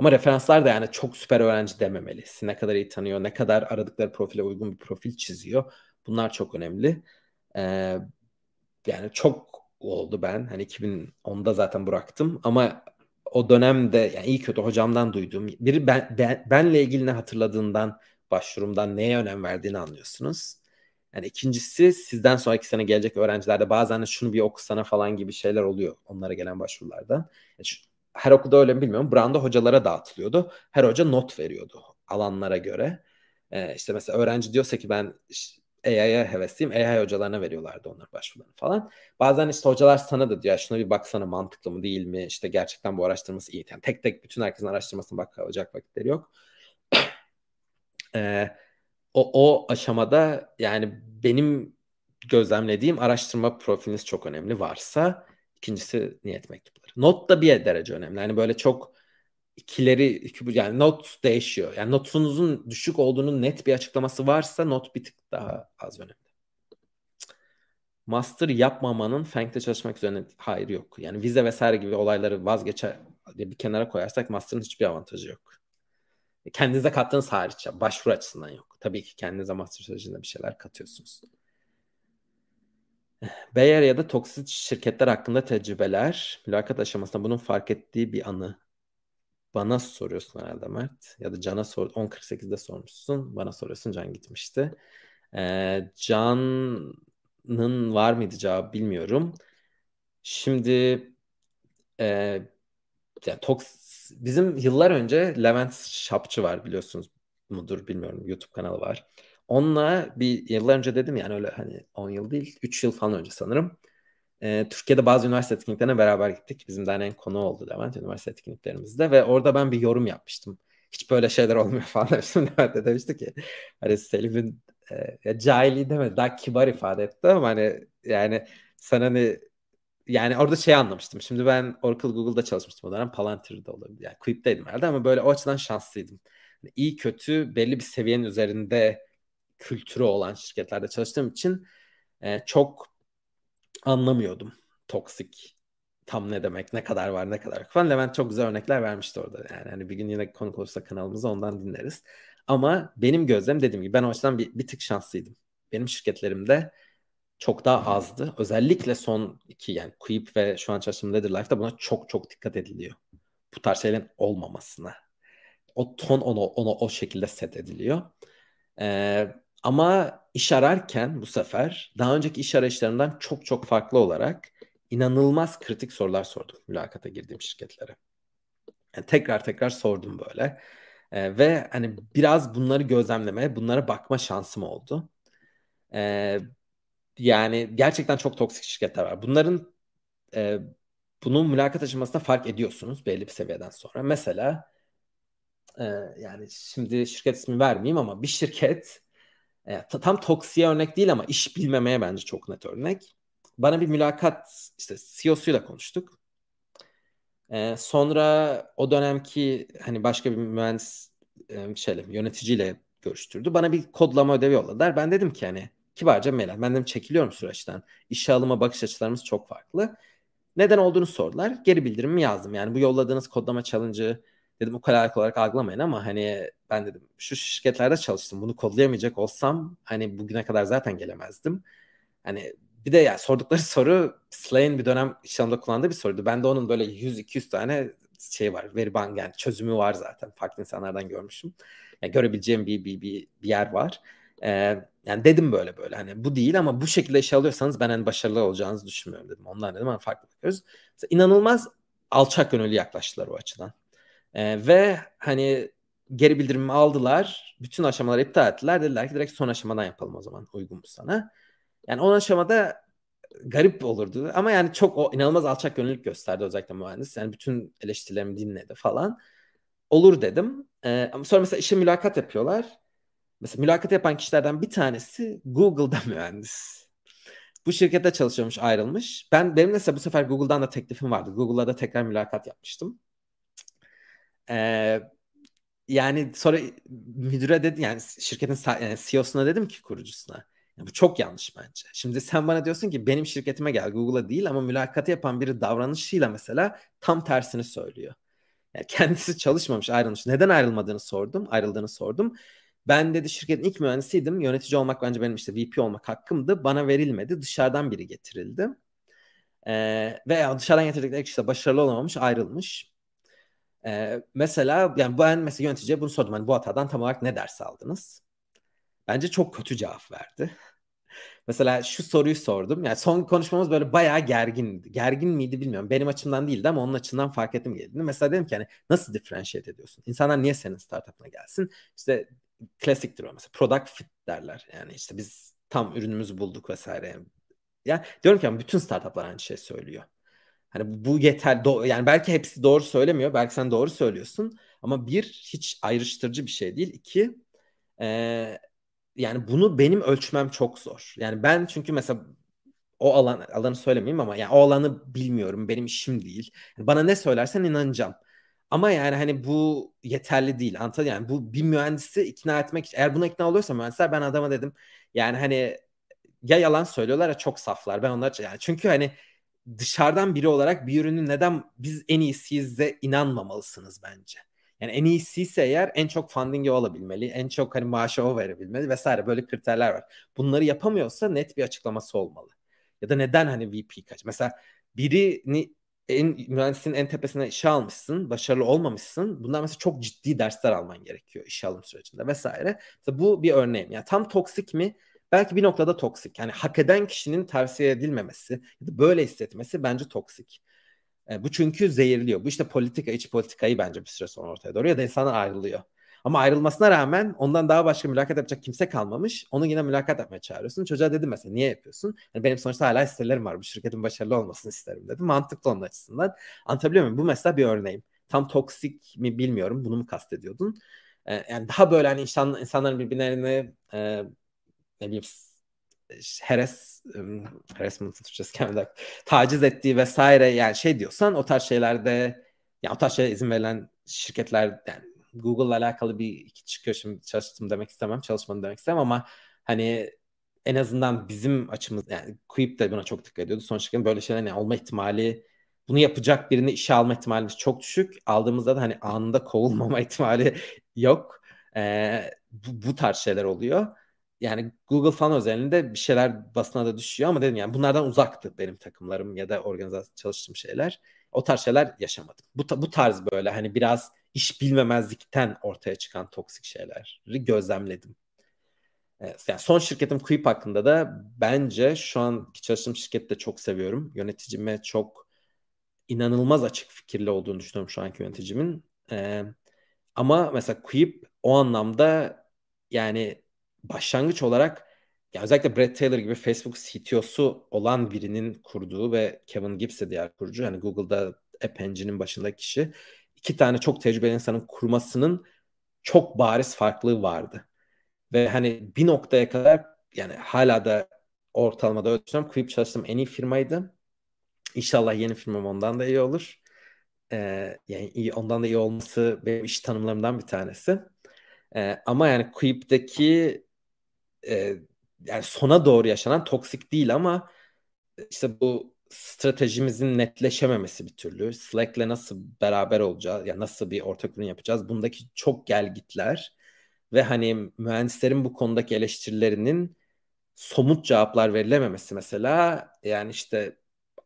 Ama referanslar da yani çok süper öğrenci dememeli. Ne kadar iyi tanıyor, ne kadar aradıkları profile uygun bir profil çiziyor. Bunlar çok önemli. Ee, yani çok oldu ben. Hani 2010'da zaten bıraktım ama o dönemde yani iyi kötü hocamdan duyduğum biri ben, ben benle ilgili ne hatırladığından başvurumdan neye önem verdiğini anlıyorsunuz. Yani ikincisi sizden sonraki sene gelecek öğrencilerde bazen de şunu bir okusana falan gibi şeyler oluyor onlara gelen başvurularda. Yani şu, her okulda öyle mi bilmiyorum. Brown'da hocalara dağıtılıyordu. Her hoca not veriyordu alanlara göre. Ee, işte mesela öğrenci diyorsa ki ben AI'ye hevesliyim. AI hocalarına veriyorlardı onlar başvurularını falan. Bazen işte hocalar sana da diyor şuna bir baksana mantıklı mı değil mi? İşte gerçekten bu araştırması iyi. Yani tek tek bütün herkesin araştırmasına bakacak vakitleri yok. (clears throat) ee, o, o aşamada yani benim gözlemlediğim araştırma profiliniz çok önemli varsa ikincisi niyet mektupları. Not da bir derece önemli. Yani böyle çok ikileri iki, yani not değişiyor. Yani notunuzun düşük olduğunun net bir açıklaması varsa not bir tık daha az önemli. Master yapmamanın Feng'de çalışmak üzerine hayır yok. Yani vize vesaire gibi olayları vazgeçer bir kenara koyarsak master'ın hiçbir avantajı yok. Kendinize kattığınız hariç başvuru açısından yok. Tabii ki kendinize master sürecinde bir şeyler katıyorsunuz. Bayer ya da toksik şirketler hakkında tecrübeler, mülakat aşamasında bunun fark ettiği bir anı. Bana soruyorsun herhalde Mert. Ya da Can'a sor 10.48'de sormuşsun. Bana soruyorsun Can gitmişti. Ee, Can'ın var mıydı cevabı bilmiyorum. Şimdi e, yani toks bizim yıllar önce Levent Şapçı var biliyorsunuz mudur bilmiyorum YouTube kanalı var. Onunla bir yıllar önce dedim yani öyle hani 10 yıl değil 3 yıl falan önce sanırım. Ee, Türkiye'de bazı üniversite etkinliklerine beraber gittik. Bizim de en konu oldu Levent üniversite etkinliklerimizde ve orada ben bir yorum yapmıştım. Hiç böyle şeyler olmuyor falan (laughs) demiştim. Levent de demişti ki hani Selim'in e, cahilliği demedi daha kibar ifade etti ama hani yani sen hani yani orada şey anlamıştım. Şimdi ben Oracle Google'da çalışmıştım o dönem. Palantir'de olabilir. Yani Quip'teydim herhalde ama böyle o açıdan şanslıydım. Yani iyi kötü belli bir seviyenin üzerinde kültürü olan şirketlerde çalıştığım için e, çok anlamıyordum toksik tam ne demek, ne kadar var, ne kadar falan. Levent çok güzel örnekler vermişti orada. Yani hani bir gün yine konuk olursa kanalımıza ondan dinleriz. Ama benim gözlem dediğim gibi ben o açıdan bir, bir tık şanslıydım. Benim şirketlerimde çok daha azdı. Özellikle son iki yani Quip ve şu an çalıştığım Leather Life'da buna çok çok dikkat ediliyor. Bu tarz şeylerin olmamasına. O ton onu, onu o şekilde set ediliyor. Ee, ama iş ararken bu sefer daha önceki iş arayışlarından çok çok farklı olarak inanılmaz kritik sorular sordum mülakata girdiğim şirketlere. Yani tekrar tekrar sordum böyle. Ee, ve hani biraz bunları gözlemlemeye, bunlara bakma şansım oldu. Ee, yani gerçekten çok toksik şirketler var. Bunların e, bunun mülakat aşamasında fark ediyorsunuz belli bir seviyeden sonra. Mesela e, yani şimdi şirket ismi vermeyeyim ama bir şirket e, tam toksiye örnek değil ama iş bilmemeye bence çok net örnek. Bana bir mülakat işte CEO'suyla konuştuk. E, sonra o dönemki hani başka bir mühendis e, şeyle yöneticiyle görüştürdü. Bana bir kodlama ödevi yolladılar. Ben dedim ki hani kibarca Melih ben dedim çekiliyorum süreçten. İşe alıma bakış açılarımız çok farklı. Neden olduğunu sordular. Geri bildirimimi yazdım. Yani bu yolladığınız kodlama challenge'ı dedim o kadar olarak algılamayın ama hani ben dedim şu şirketlerde çalıştım. Bunu kodlayamayacak olsam hani bugüne kadar zaten gelemezdim. Hani bir de yani sordukları (laughs) soru Slay'in bir dönem iş kullandığı bir soruydu. Ben de onun böyle 100-200 tane şey var. Veri bank yani çözümü var zaten. Farklı insanlardan görmüşüm. Yani görebileceğim bir, bir, bir, bir yer var. Ee, yani dedim böyle böyle hani bu değil ama bu şekilde işe alıyorsanız ben hani başarılı olacağınızı düşünmüyorum dedim. Ondan dedim ama farklı bakıyoruz. Mesela inanılmaz alçak gönüllü yaklaştılar o açıdan. Ee, ve hani geri bildirimi aldılar. Bütün aşamaları iptal ettiler. Dediler ki direkt son aşamadan yapalım o zaman uygun mu sana? Yani on aşamada garip olurdu ama yani çok o inanılmaz alçak gönüllülük gösterdi özellikle mühendis. Yani bütün eleştirilerimi dinledi falan. Olur dedim. Ee, ama sonra mesela işe mülakat yapıyorlar. Mesela mülakat yapan kişilerden bir tanesi Google'da (laughs) mühendis. Bu şirkette çalışıyormuş, ayrılmış. Ben benim mesela bu sefer Google'dan da teklifim vardı. Google'da da tekrar mülakat yapmıştım. Ee, yani sonra müdüre dedi yani şirketin yani CEO'suna dedim ki kurucusuna. Ya bu çok yanlış bence. Şimdi sen bana diyorsun ki benim şirketime gel Google'a değil ama mülakatı yapan biri davranışıyla mesela tam tersini söylüyor. Yani kendisi çalışmamış ayrılmış. Neden ayrılmadığını sordum. Ayrıldığını sordum. Ben dedi şirketin ilk mühendisiydim. Yönetici olmak bence benim işte VP olmak hakkımdı. Bana verilmedi. Dışarıdan biri getirildi. Ee, veya dışarıdan getirdikleri kişi de başarılı olamamış ayrılmış. Ee, mesela yani ben mesela yöneticiye bunu sordum. Hani bu hatadan tam olarak ne ders aldınız? Bence çok kötü cevap verdi. (laughs) Mesela şu soruyu sordum. Yani son konuşmamız böyle bayağı gergindi. Gergin miydi bilmiyorum. Benim açımdan değildi ama onun açısından fark ettim geldiğinde. Mesela dedim ki hani nasıl differentiate ediyorsun? İnsanlar niye senin startup'ına gelsin? İşte klasiktir o mesela. Product fit derler. Yani işte biz tam ürünümüzü bulduk vesaire. Yani diyorum ki yani bütün startuplar aynı şey söylüyor. Hani bu yeter do- yani belki hepsi doğru söylemiyor. Belki sen doğru söylüyorsun. Ama bir hiç ayrıştırıcı bir şey değil. İki ee, yani bunu benim ölçmem çok zor. Yani ben çünkü mesela o alan alanı söylemeyeyim ama yani o alanı bilmiyorum. Benim işim değil. Yani bana ne söylersen inanacağım. Ama yani hani bu yeterli değil. Anladın yani bu bir mühendisi ikna etmek için eğer buna ikna oluyorsa mühendisler ben adama dedim yani hani ya yalan söylüyorlar ya çok saflar. Ben onlar yani çünkü hani dışarıdan biri olarak bir ürünü neden biz en iyisiyiz de inanmamalısınız bence. Yani en iyisi ise eğer en çok funding'i olabilmeli, en çok hani maaşı o verebilmeli vesaire böyle kriterler var. Bunları yapamıyorsa net bir açıklaması olmalı. Ya da neden hani VP kaç? Mesela birini en mühendisin en tepesine işe almışsın, başarılı olmamışsın. Bundan mesela çok ciddi dersler alman gerekiyor işe alım sürecinde vesaire. Mesela bu bir örneğim. Yani tam toksik mi? Belki bir noktada toksik. Yani hak eden kişinin tavsiye edilmemesi böyle hissetmesi bence toksik. E, bu çünkü zehirliyor. Bu işte politika, iç politikayı bence bir süre sonra ortaya doğru ya da insanlar ayrılıyor. Ama ayrılmasına rağmen ondan daha başka mülakat yapacak kimse kalmamış. Onu yine mülakat yapmaya çağırıyorsun. Çocuğa dedim mesela niye yapıyorsun? Yani benim sonuçta hala hisselerim var. Bu şirketin başarılı olmasını isterim dedim. Mantıklı onun açısından. Anlatabiliyor muyum? Bu mesela bir örneğim. Tam toksik mi bilmiyorum. Bunu mu kastediyordun? Ee, yani daha böyle hani insan, insanların birbirlerini e, ne bileyim heres harassment Türkçesi gelmedi. Taciz ettiği vesaire yani şey diyorsan o tarz şeylerde yani o tarz şeye izin verilen şirketler yani Google'la alakalı bir iki çıkıyor şimdi çalıştım demek istemem çalışmadım demek istemem ama hani en azından bizim açımız yani Quip de buna çok dikkat ediyordu. Son şirketin böyle şeyler yani olma ihtimali bunu yapacak birini işe alma ihtimalimiz çok düşük. Aldığımızda da hani anında kovulmama (laughs) ihtimali yok. Ee, bu, bu tarz şeyler oluyor. Yani Google falan özelinde bir şeyler basına da düşüyor ama dedim yani bunlardan uzaktı benim takımlarım ya da organizasyon çalıştığım şeyler. O tarz şeyler yaşamadım. Bu, bu tarz böyle hani biraz iş bilmemezlikten ortaya çıkan toksik şeyleri gözlemledim. Evet, yani son şirketim Quip hakkında da bence şu anki çalıştığım şirketi de çok seviyorum. Yöneticime çok inanılmaz açık fikirli olduğunu düşünüyorum şu anki yöneticimin. Ee, ama mesela Quip o anlamda yani başlangıç olarak ya özellikle Brad Taylor gibi Facebook CTO'su olan birinin kurduğu ve Kevin Gibbs de diğer kurucu. Yani Google'da App Engine'in başındaki kişi. iki tane çok tecrübeli insanın kurmasının çok bariz farklılığı vardı. Ve hani bir noktaya kadar yani hala da ortalamada düşünüyorum. Quip çalıştığım en iyi firmaydı. İnşallah yeni firmam ondan da iyi olur. Ee, yani iyi, ondan da iyi olması benim iş tanımlarımdan bir tanesi. Ee, ama yani Quip'teki e, yani sona doğru yaşanan toksik değil ama işte bu stratejimizin netleşememesi bir türlü. Slack'le nasıl beraber olacağız, ya nasıl bir ortak ürün yapacağız? Bundaki çok gel gitler ve hani mühendislerin bu konudaki eleştirilerinin somut cevaplar verilememesi mesela yani işte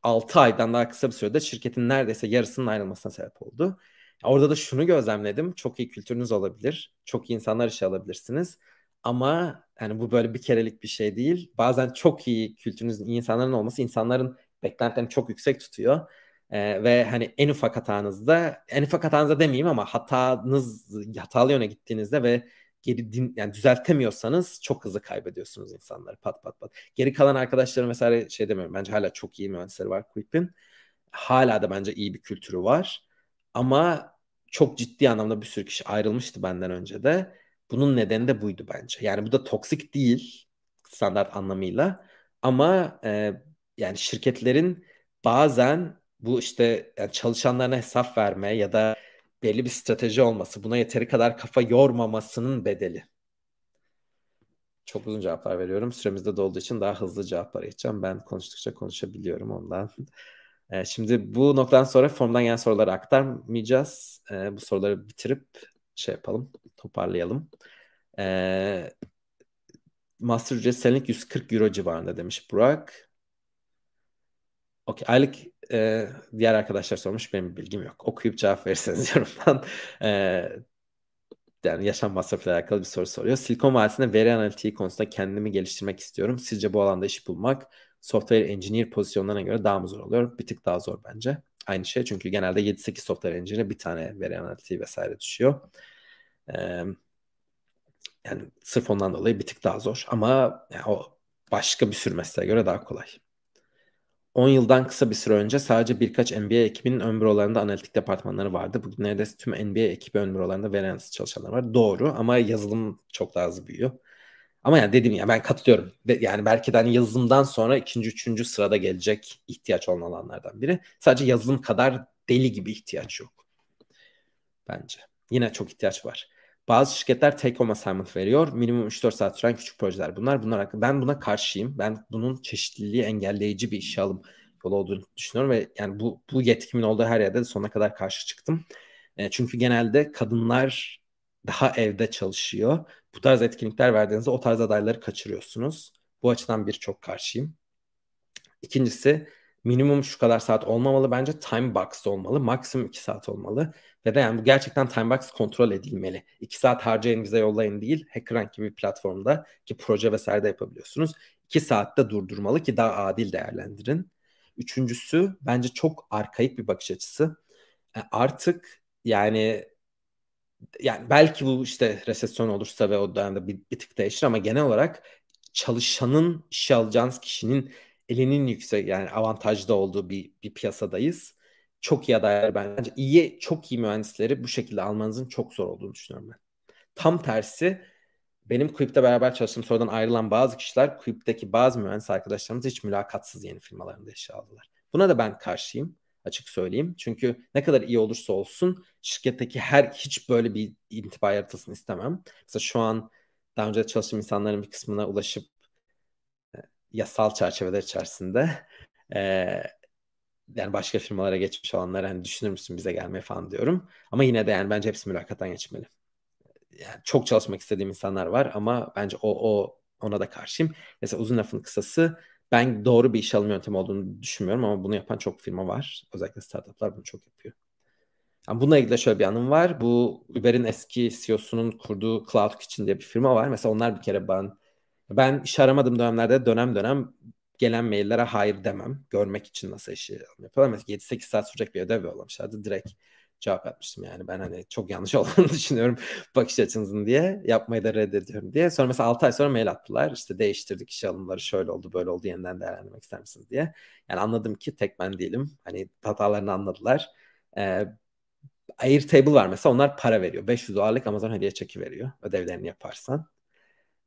6 aydan daha kısa bir sürede şirketin neredeyse yarısının ayrılmasına sebep oldu. Orada da şunu gözlemledim. Çok iyi kültürünüz olabilir. Çok iyi insanlar işe alabilirsiniz. Ama yani bu böyle bir kerelik bir şey değil. Bazen çok iyi kültürünüzün, insanların olması insanların beklentilerini çok yüksek tutuyor. Ee, ve hani en ufak hatanızda, en ufak hatanızda demeyeyim ama hatanız hatalı yöne gittiğinizde ve geri din, yani düzeltemiyorsanız çok hızlı kaybediyorsunuz insanları pat pat pat. Geri kalan arkadaşlarım mesela şey demiyorum. Bence hala çok iyi mühendisleri var Quip'in. Hala da bence iyi bir kültürü var. Ama çok ciddi anlamda bir sürü kişi ayrılmıştı benden önce de. Bunun nedeni de buydu bence. Yani bu da toksik değil standart anlamıyla. Ama e, yani şirketlerin bazen bu işte yani çalışanlarına hesap verme ya da belli bir strateji olması, buna yeteri kadar kafa yormamasının bedeli. Çok uzun cevaplar veriyorum. Süremizde dolduğu için daha hızlı cevaplar geçeceğim. Ben konuştukça konuşabiliyorum ondan. E, şimdi bu noktadan sonra formdan gelen soruları aktarmayacağız. E, bu soruları bitirip şey yapalım, toparlayalım. E, master ücret senelik 140 euro civarında demiş Burak. Okey, aylık e, diğer arkadaşlar sormuş. Benim bilgim yok. Okuyup cevap verirseniz (laughs) yorumdan. E, yani yaşam masrafıyla alakalı bir soru soruyor. Silikon Vadisi'nde veri analitiği konusunda kendimi geliştirmek istiyorum. Sizce bu alanda iş bulmak software engineer pozisyonlarına göre daha mı zor oluyor? Bir tık daha zor bence. Aynı şey çünkü genelde 7-8 software engineer'e bir tane veri analitiği vesaire düşüyor. Ee, yani sırf ondan dolayı bir tık daha zor. Ama yani o başka bir sürü mesleğe göre daha kolay. 10 yıldan kısa bir süre önce sadece birkaç NBA ekibinin ön bürolarında analitik departmanları vardı. Bugün neredeyse tüm NBA ekibi ön bürolarında veri analizi çalışanlar var. Doğru ama yazılım çok daha hızlı büyüyor. Ama yani dedim ya ben katılıyorum. Yani belki de hani yazılımdan sonra ikinci, üçüncü sırada gelecek ihtiyaç olan alanlardan biri. Sadece yazılım kadar deli gibi ihtiyaç yok. Bence. Yine çok ihtiyaç var. Bazı şirketler take home assignment veriyor. Minimum 3-4 saat süren küçük projeler bunlar. Bunlar ben buna karşıyım. Ben bunun çeşitliliği engelleyici bir işe alım yolu olduğunu düşünüyorum ve yani bu bu yetkimin olduğu her yerde de sonuna kadar karşı çıktım. E, çünkü genelde kadınlar daha evde çalışıyor. Bu tarz etkinlikler verdiğinizde o tarz adayları kaçırıyorsunuz. Bu açıdan birçok karşıyım. İkincisi minimum şu kadar saat olmamalı. Bence time box olmalı. Maksimum 2 saat olmalı. Ve de yani bu gerçekten time box kontrol edilmeli. 2 saat harcayın bize yollayın değil. HackerRank gibi bir platformda ki proje vesaire de yapabiliyorsunuz. 2 saatte durdurmalı ki daha adil değerlendirin. Üçüncüsü bence çok arkaik bir bakış açısı. E, artık yani yani belki bu işte resesyon olursa ve o dönemde bir, bir tık değişir ama genel olarak çalışanın işe alacağınız kişinin elinin yüksek yani avantajda olduğu bir, bir piyasadayız. Çok iyi adaylar bence iyi çok iyi mühendisleri bu şekilde almanızın çok zor olduğunu düşünüyorum ben. Tam tersi benim Quip'te beraber çalıştığım sonradan ayrılan bazı kişiler Quip'teki bazı mühendis arkadaşlarımız hiç mülakatsız yeni firmalarında işe aldılar. Buna da ben karşıyım açık söyleyeyim. Çünkü ne kadar iyi olursa olsun şirketteki her hiç böyle bir intiba yaratılsın istemem. Mesela şu an daha önce çalıştığım insanların bir kısmına ulaşıp e, yasal çerçeveler içerisinde e, yani başka firmalara geçmiş olanlara hani düşünür müsün bize gelmeye falan diyorum. Ama yine de yani bence hepsi mülakattan geçmeli. Yani çok çalışmak istediğim insanlar var ama bence o, o ona da karşıyım. Mesela uzun lafın kısası ben doğru bir iş alım yöntemi olduğunu düşünmüyorum ama bunu yapan çok firma var. Özellikle startuplar bunu çok yapıyor. Yani bununla ilgili şöyle bir anım var. Bu Uber'in eski CEO'sunun kurduğu Cloud Kitchen diye bir firma var. Mesela onlar bir kere ben ben iş aramadığım dönemlerde dönem dönem gelen maillere hayır demem. Görmek için nasıl işi yapıyorlar. Mesela 7-8 saat sürecek bir ödev yollamışlardı. Direkt cevap yapmıştım yani. Ben hani çok yanlış (laughs) olduğunu düşünüyorum bakış açınızın diye. Yapmayı da reddediyorum diye. Sonra mesela 6 ay sonra mail attılar. İşte değiştirdik işe alımları şöyle oldu böyle oldu yeniden değerlendirmek ister misiniz diye. Yani anladım ki tek ben değilim. Hani hatalarını anladılar. Ee, Airtable var mesela onlar para veriyor. 500 dolarlık Amazon hediye çeki veriyor ödevlerini yaparsan.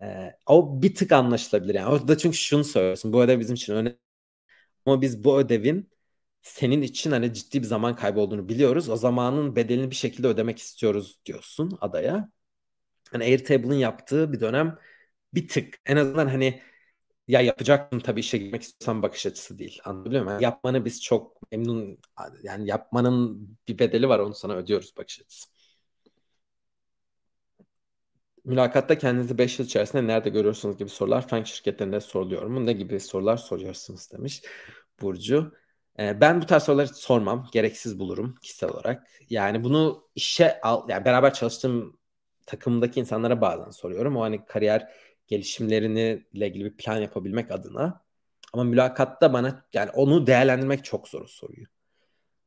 Ee, o bir tık anlaşılabilir yani. Orada çünkü şunu söylüyorsun. Bu ödev bizim için önemli. Ama biz bu ödevin senin için hani ciddi bir zaman kaybı olduğunu biliyoruz. O zamanın bedelini bir şekilde ödemek istiyoruz diyorsun adaya. Hani Airtable'ın yaptığı bir dönem bir tık en azından hani ya yapacaksın tabii işe girmek istiyorsan bakış açısı değil. Anlatabiliyor muyum? Yani yapmanı biz çok memnun yani yapmanın bir bedeli var onu sana ödüyoruz bakış açısı. Mülakatta kendinizi 5 yıl içerisinde nerede görüyorsunuz gibi sorular Frank şirketlerinde soruluyor mu? Ne gibi sorular soruyorsunuz demiş Burcu. Ee, ben bu tarz soruları sormam. Gereksiz bulurum kişisel olarak. Yani bunu işe al, yani beraber çalıştığım takımdaki insanlara bazen soruyorum. O hani kariyer gelişimlerini ile ilgili bir plan yapabilmek adına. Ama mülakatta bana yani onu değerlendirmek çok zor soruyu.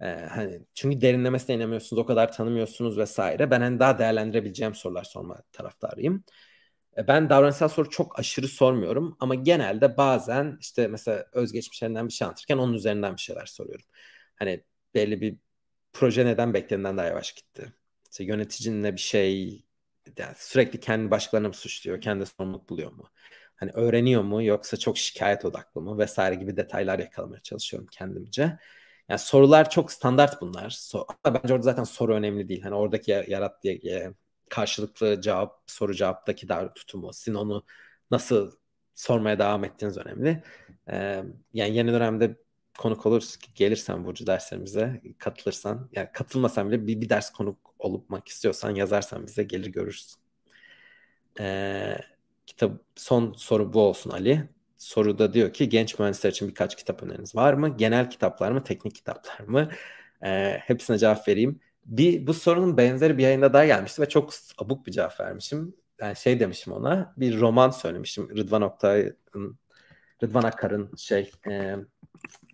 Ee, hani çünkü derinlemesine inemiyorsunuz, o kadar tanımıyorsunuz vesaire. Ben hani daha değerlendirebileceğim sorular sorma taraftarıyım. E, ben davranışsal soru çok aşırı sormuyorum ama genelde bazen işte mesela özgeçmişlerinden bir şey anlatırken onun üzerinden bir şeyler soruyorum. Hani belli bir proje neden beklenenden daha yavaş gitti? İşte yöneticinle bir şey yani sürekli kendi başkalarına mı suçluyor? Kendi sorumluluk buluyor mu? Hani öğreniyor mu yoksa çok şikayet odaklı mı vesaire gibi detaylar yakalamaya çalışıyorum kendimce. Yani sorular çok standart bunlar. So ama bence orada zaten soru önemli değil. Hani oradaki yarattığı karşılıklı cevap, soru cevaptaki davranış tutumu, sizin onu nasıl sormaya devam ettiğiniz önemli. Ee, yani yeni dönemde konuk olur gelirsen Burcu derslerimize katılırsan yani katılmasan bile bir, bir ders konuk olmak istiyorsan yazarsan bize gelir görürsün. Ee, kitap son soru bu olsun Ali. Soruda diyor ki genç mühendisler için birkaç kitap öneriniz var mı? Genel kitaplar mı, teknik kitaplar mı? Ee, hepsine cevap vereyim bir bu sorunun benzeri bir yayında daha gelmişti ve çok abuk bir cevap vermişim. Yani şey demişim ona bir roman söylemişim Rıdvan Oktay'ın Rıdvan Akar'ın şey e,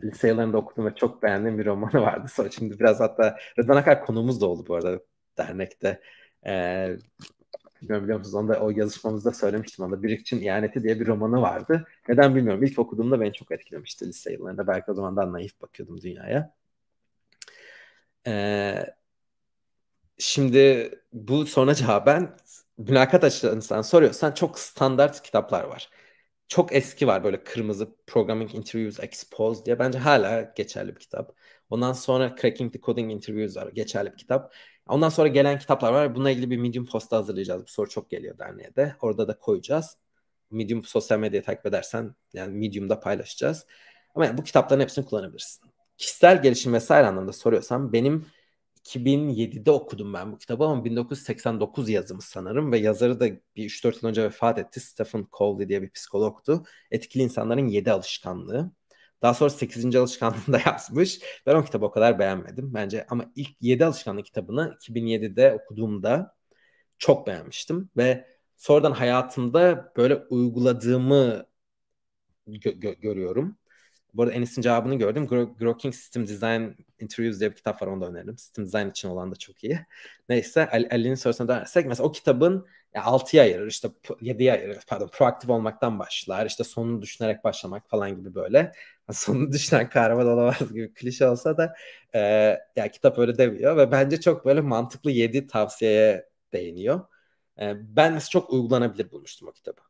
lise yıllarında okudum ve çok beğendiğim bir romanı vardı. Sonra şimdi biraz hatta Rıdvan Akar konuğumuz da oldu bu arada dernekte. E, bilmiyorum biliyor musunuz? Onu da o yazışmamızda söylemiştim. Onda Birikçin İhaneti diye bir romanı vardı. Neden bilmiyorum. İlk okuduğumda beni çok etkilemişti lise yıllarında. Belki o zaman daha naif bakıyordum dünyaya. Ee, Şimdi bu soruna cevaben mülakat açısından soruyorsan çok standart kitaplar var. Çok eski var böyle kırmızı Programming Interviews Exposed diye. Bence hala geçerli bir kitap. Ondan sonra Cracking the Coding Interviews var. Geçerli bir kitap. Ondan sonra gelen kitaplar var. Bununla ilgili bir Medium posta hazırlayacağız. Bu soru çok geliyor derneğe de. Orada da koyacağız. Medium sosyal medyayı takip edersen yani Medium'da paylaşacağız. Ama yani bu kitapların hepsini kullanabilirsin. Kişisel gelişim vesaire anlamda soruyorsan benim 2007'de okudum ben bu kitabı ama 1989 yazımı sanırım ve yazarı da bir 3-4 yıl önce vefat etti. Stephen Covey diye bir psikologtu. Etkili insanların 7 alışkanlığı. Daha sonra 8. alışkanlığını da (laughs) yazmış. Ben o kitabı o kadar beğenmedim bence ama ilk 7 alışkanlık kitabını 2007'de okuduğumda çok beğenmiştim ve sonradan hayatımda böyle uyguladığımı gö- gö- görüyorum. Bu arada Enis'in cevabını gördüm. Grokking System Design Interviews diye bir kitap var onu da öneririm. System Design için olan da çok iyi. (laughs) Neyse Ali'nin sorusuna dönersek mesela o kitabın yani 6'ya ayırır işte 7'ye ayırır pardon proaktif olmaktan başlar işte sonunu düşünerek başlamak falan gibi böyle (laughs) sonunu düşünen kahraman olamaz (laughs) gibi klişe olsa da e, yani kitap öyle demiyor ve bence çok böyle mantıklı 7 tavsiyeye değiniyor. E, ben mesela çok uygulanabilir bulmuştum o kitabı.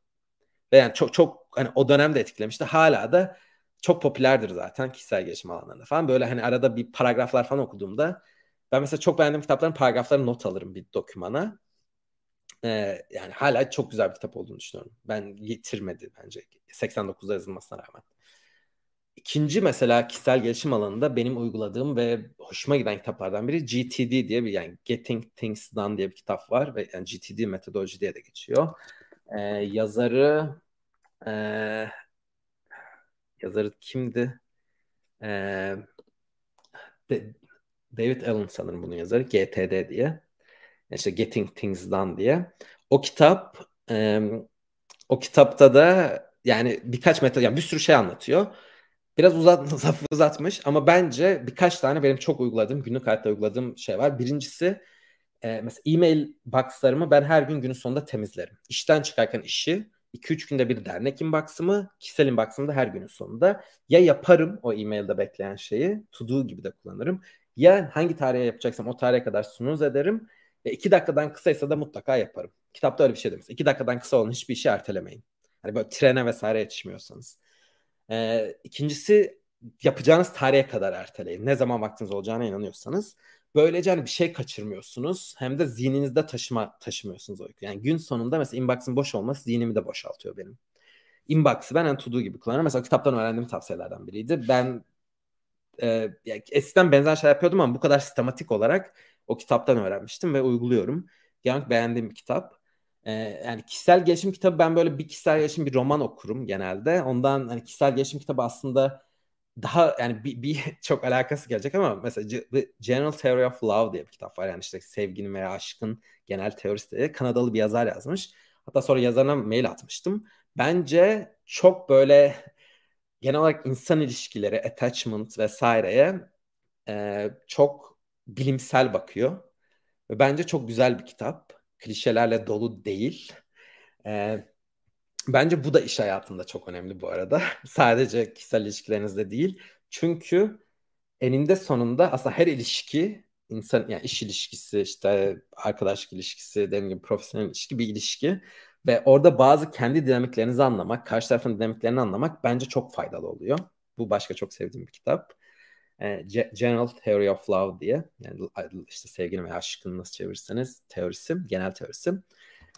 Ve yani çok çok hani o dönemde etkilemişti. Hala da çok popülerdir zaten kişisel gelişim alanlarında falan. Böyle hani arada bir paragraflar falan okuduğumda ben mesela çok beğendiğim kitapların paragraflarını not alırım bir dokümana. Ee, yani hala çok güzel bir kitap olduğunu düşünüyorum. Ben yitirmedi bence 89'da yazılmasına rağmen. İkinci mesela kişisel gelişim alanında benim uyguladığım ve hoşuma giden kitaplardan biri GTD diye bir yani Getting Things Done diye bir kitap var ve yani GTD metodoloji diye de geçiyor. Ee, yazarı e, yazarı kimdi? Ee, David Allen sanırım bunun yazarı. GTD diye. İşte Getting Things Done diye. O kitap e, o kitapta da yani birkaç metod yani bir sürü şey anlatıyor. Biraz uzat, (laughs) uzatmış ama bence birkaç tane benim çok uyguladığım, günlük hayatta uyguladığım şey var. Birincisi e, mesela e-mail boxlarımı ben her gün günün sonunda temizlerim. İşten çıkarken işi 2-3 günde bir dernek inbox'ımı, kişisel inbox'ımı da her günün sonunda ya yaparım o e-mailde bekleyen şeyi, to do gibi de kullanırım. Ya hangi tarihe yapacaksam o tarihe kadar sunuz ederim. Ya 2 dakikadan kısaysa da mutlaka yaparım. Kitapta öyle bir şey demiş. 2 dakikadan kısa olan hiçbir işi ertelemeyin. Hani böyle trene vesaire yetişmiyorsanız. Ee, ikincisi yapacağınız tarihe kadar erteleyin. Ne zaman vaktiniz olacağına inanıyorsanız. Böylece hani bir şey kaçırmıyorsunuz. Hem de zihninizde taşıma taşımıyorsunuz o Yani gün sonunda mesela inbox'ın boş olması zihnimi de boşaltıyor benim. Inbox'ı ben en to gibi kullanıyorum. Mesela kitaptan öğrendiğim tavsiyelerden biriydi. Ben e, yani eskiden benzer şey yapıyordum ama bu kadar sistematik olarak o kitaptan öğrenmiştim ve uyguluyorum. Genel beğendiğim bir kitap. Ee, yani kişisel gelişim kitabı ben böyle bir kişisel gelişim bir roman okurum genelde. Ondan hani kişisel gelişim kitabı aslında daha yani bir, bir (laughs) çok alakası gelecek ama mesela The General Theory of Love diye bir kitap var. Yani işte sevginin veya aşkın genel teorisi diye Kanadalı bir yazar yazmış. Hatta sonra yazarına mail atmıştım. Bence çok böyle genel olarak insan ilişkileri, attachment vesaireye e, çok bilimsel bakıyor. Ve bence çok güzel bir kitap. Klişelerle dolu değil. E, bence bu da iş hayatında çok önemli bu arada. (laughs) Sadece kişisel ilişkilerinizde değil. Çünkü eninde sonunda aslında her ilişki insan yani iş ilişkisi işte arkadaşlık ilişkisi dediğim gibi profesyonel ilişki bir ilişki ve orada bazı kendi dinamiklerinizi anlamak, karşı tarafın dinamiklerini anlamak bence çok faydalı oluyor. Bu başka çok sevdiğim bir kitap. E, General Theory of Love diye. Yani işte sevginin veya aşkın nasıl çevirirseniz teorisi, genel teorisi.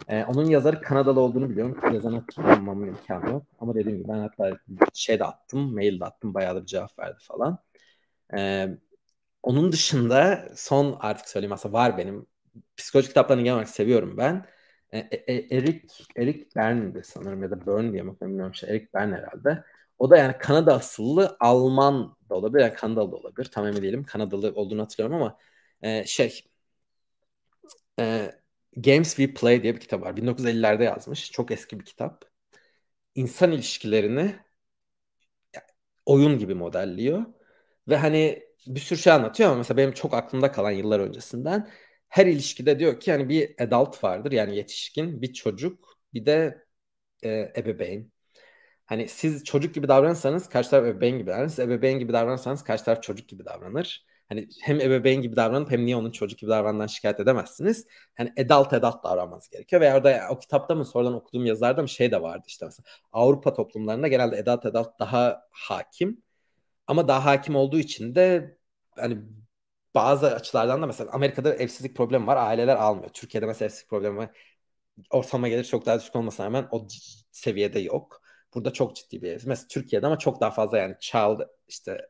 E, onun yazarı Kanadalı olduğunu biliyorum. Yazan hatırlamamın imkanı yok. Ama dediğim gibi ben hatta şey de attım, mail de attım. Bayağı da bir cevap verdi falan. E, onun dışında son artık söyleyeyim aslında var benim. Psikoloji kitaplarını genel olarak seviyorum ben. E, e, Eric Eric Bern'di sanırım ya da Bern diye mi bilmiyorum şey Eric Bern herhalde. O da yani Kanada asıllı Alman da olabilir yani Kanadalı da olabilir tam emin değilim. Kanadalı olduğunu hatırlıyorum ama e, şey e, Games We Play diye bir kitap var. 1950'lerde yazmış. Çok eski bir kitap. İnsan ilişkilerini oyun gibi modelliyor. Ve hani bir sürü şey anlatıyor ama mesela benim çok aklımda kalan yıllar öncesinden her ilişkide diyor ki yani bir adult vardır yani yetişkin, bir çocuk, bir de e, ebeveyn. Hani siz çocuk gibi davranırsanız karşı taraf ebeveyn gibi davranır. Siz ebeveyn gibi davranırsanız karşı taraf çocuk gibi davranır. Hani hem ebeveyn gibi davranıp hem niye onun çocuk gibi davrandığından şikayet edemezsiniz. Hani adult adult davranmanız gerekiyor. Ve orada o kitapta mı sonradan okuduğum yazılarda mı şey de vardı işte mesela. Avrupa toplumlarında genelde adult adult daha hakim. Ama daha hakim olduğu için de hani bazı açılardan da mesela Amerika'da evsizlik problemi var. Aileler almıyor. Türkiye'de mesela evsizlik problemi var. Ortalama gelir çok daha düşük olmasına rağmen o seviyede yok. Burada çok ciddi bir ev. Mesela Türkiye'de ama çok daha fazla yani child işte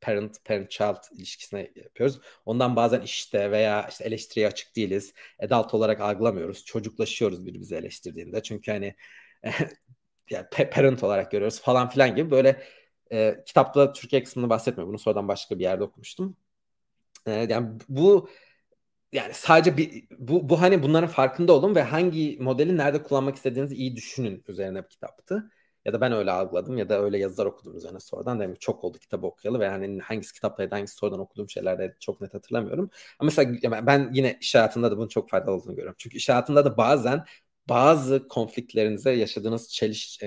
parent parent child ilişkisine yapıyoruz. Ondan bazen işte veya işte eleştiriye açık değiliz. Adult olarak algılamıyoruz. Çocuklaşıyoruz birbirimizi eleştirdiğinde. Çünkü hani (laughs) yani parent olarak görüyoruz falan filan gibi böyle e, kitapta Türkiye kısmını bahsetmiyor. Bunu sonradan başka bir yerde okumuştum. E, yani bu yani sadece bir bu, bu hani bunların farkında olun ve hangi modeli nerede kullanmak istediğinizi iyi düşünün üzerine bir kitaptı. Ya da ben öyle algıladım ya da öyle yazılar okudum üzerine sonradan. Dedim çok oldu kitabı okuyalı ve yani hangisi kitaptaydı hangisi sonradan okuduğum şeylerde çok net hatırlamıyorum. Ama mesela ben yine iş hayatında da bunun çok faydalı olduğunu görüyorum. Çünkü iş hayatında da bazen bazı konfliktlerinize yaşadığınız çeliş,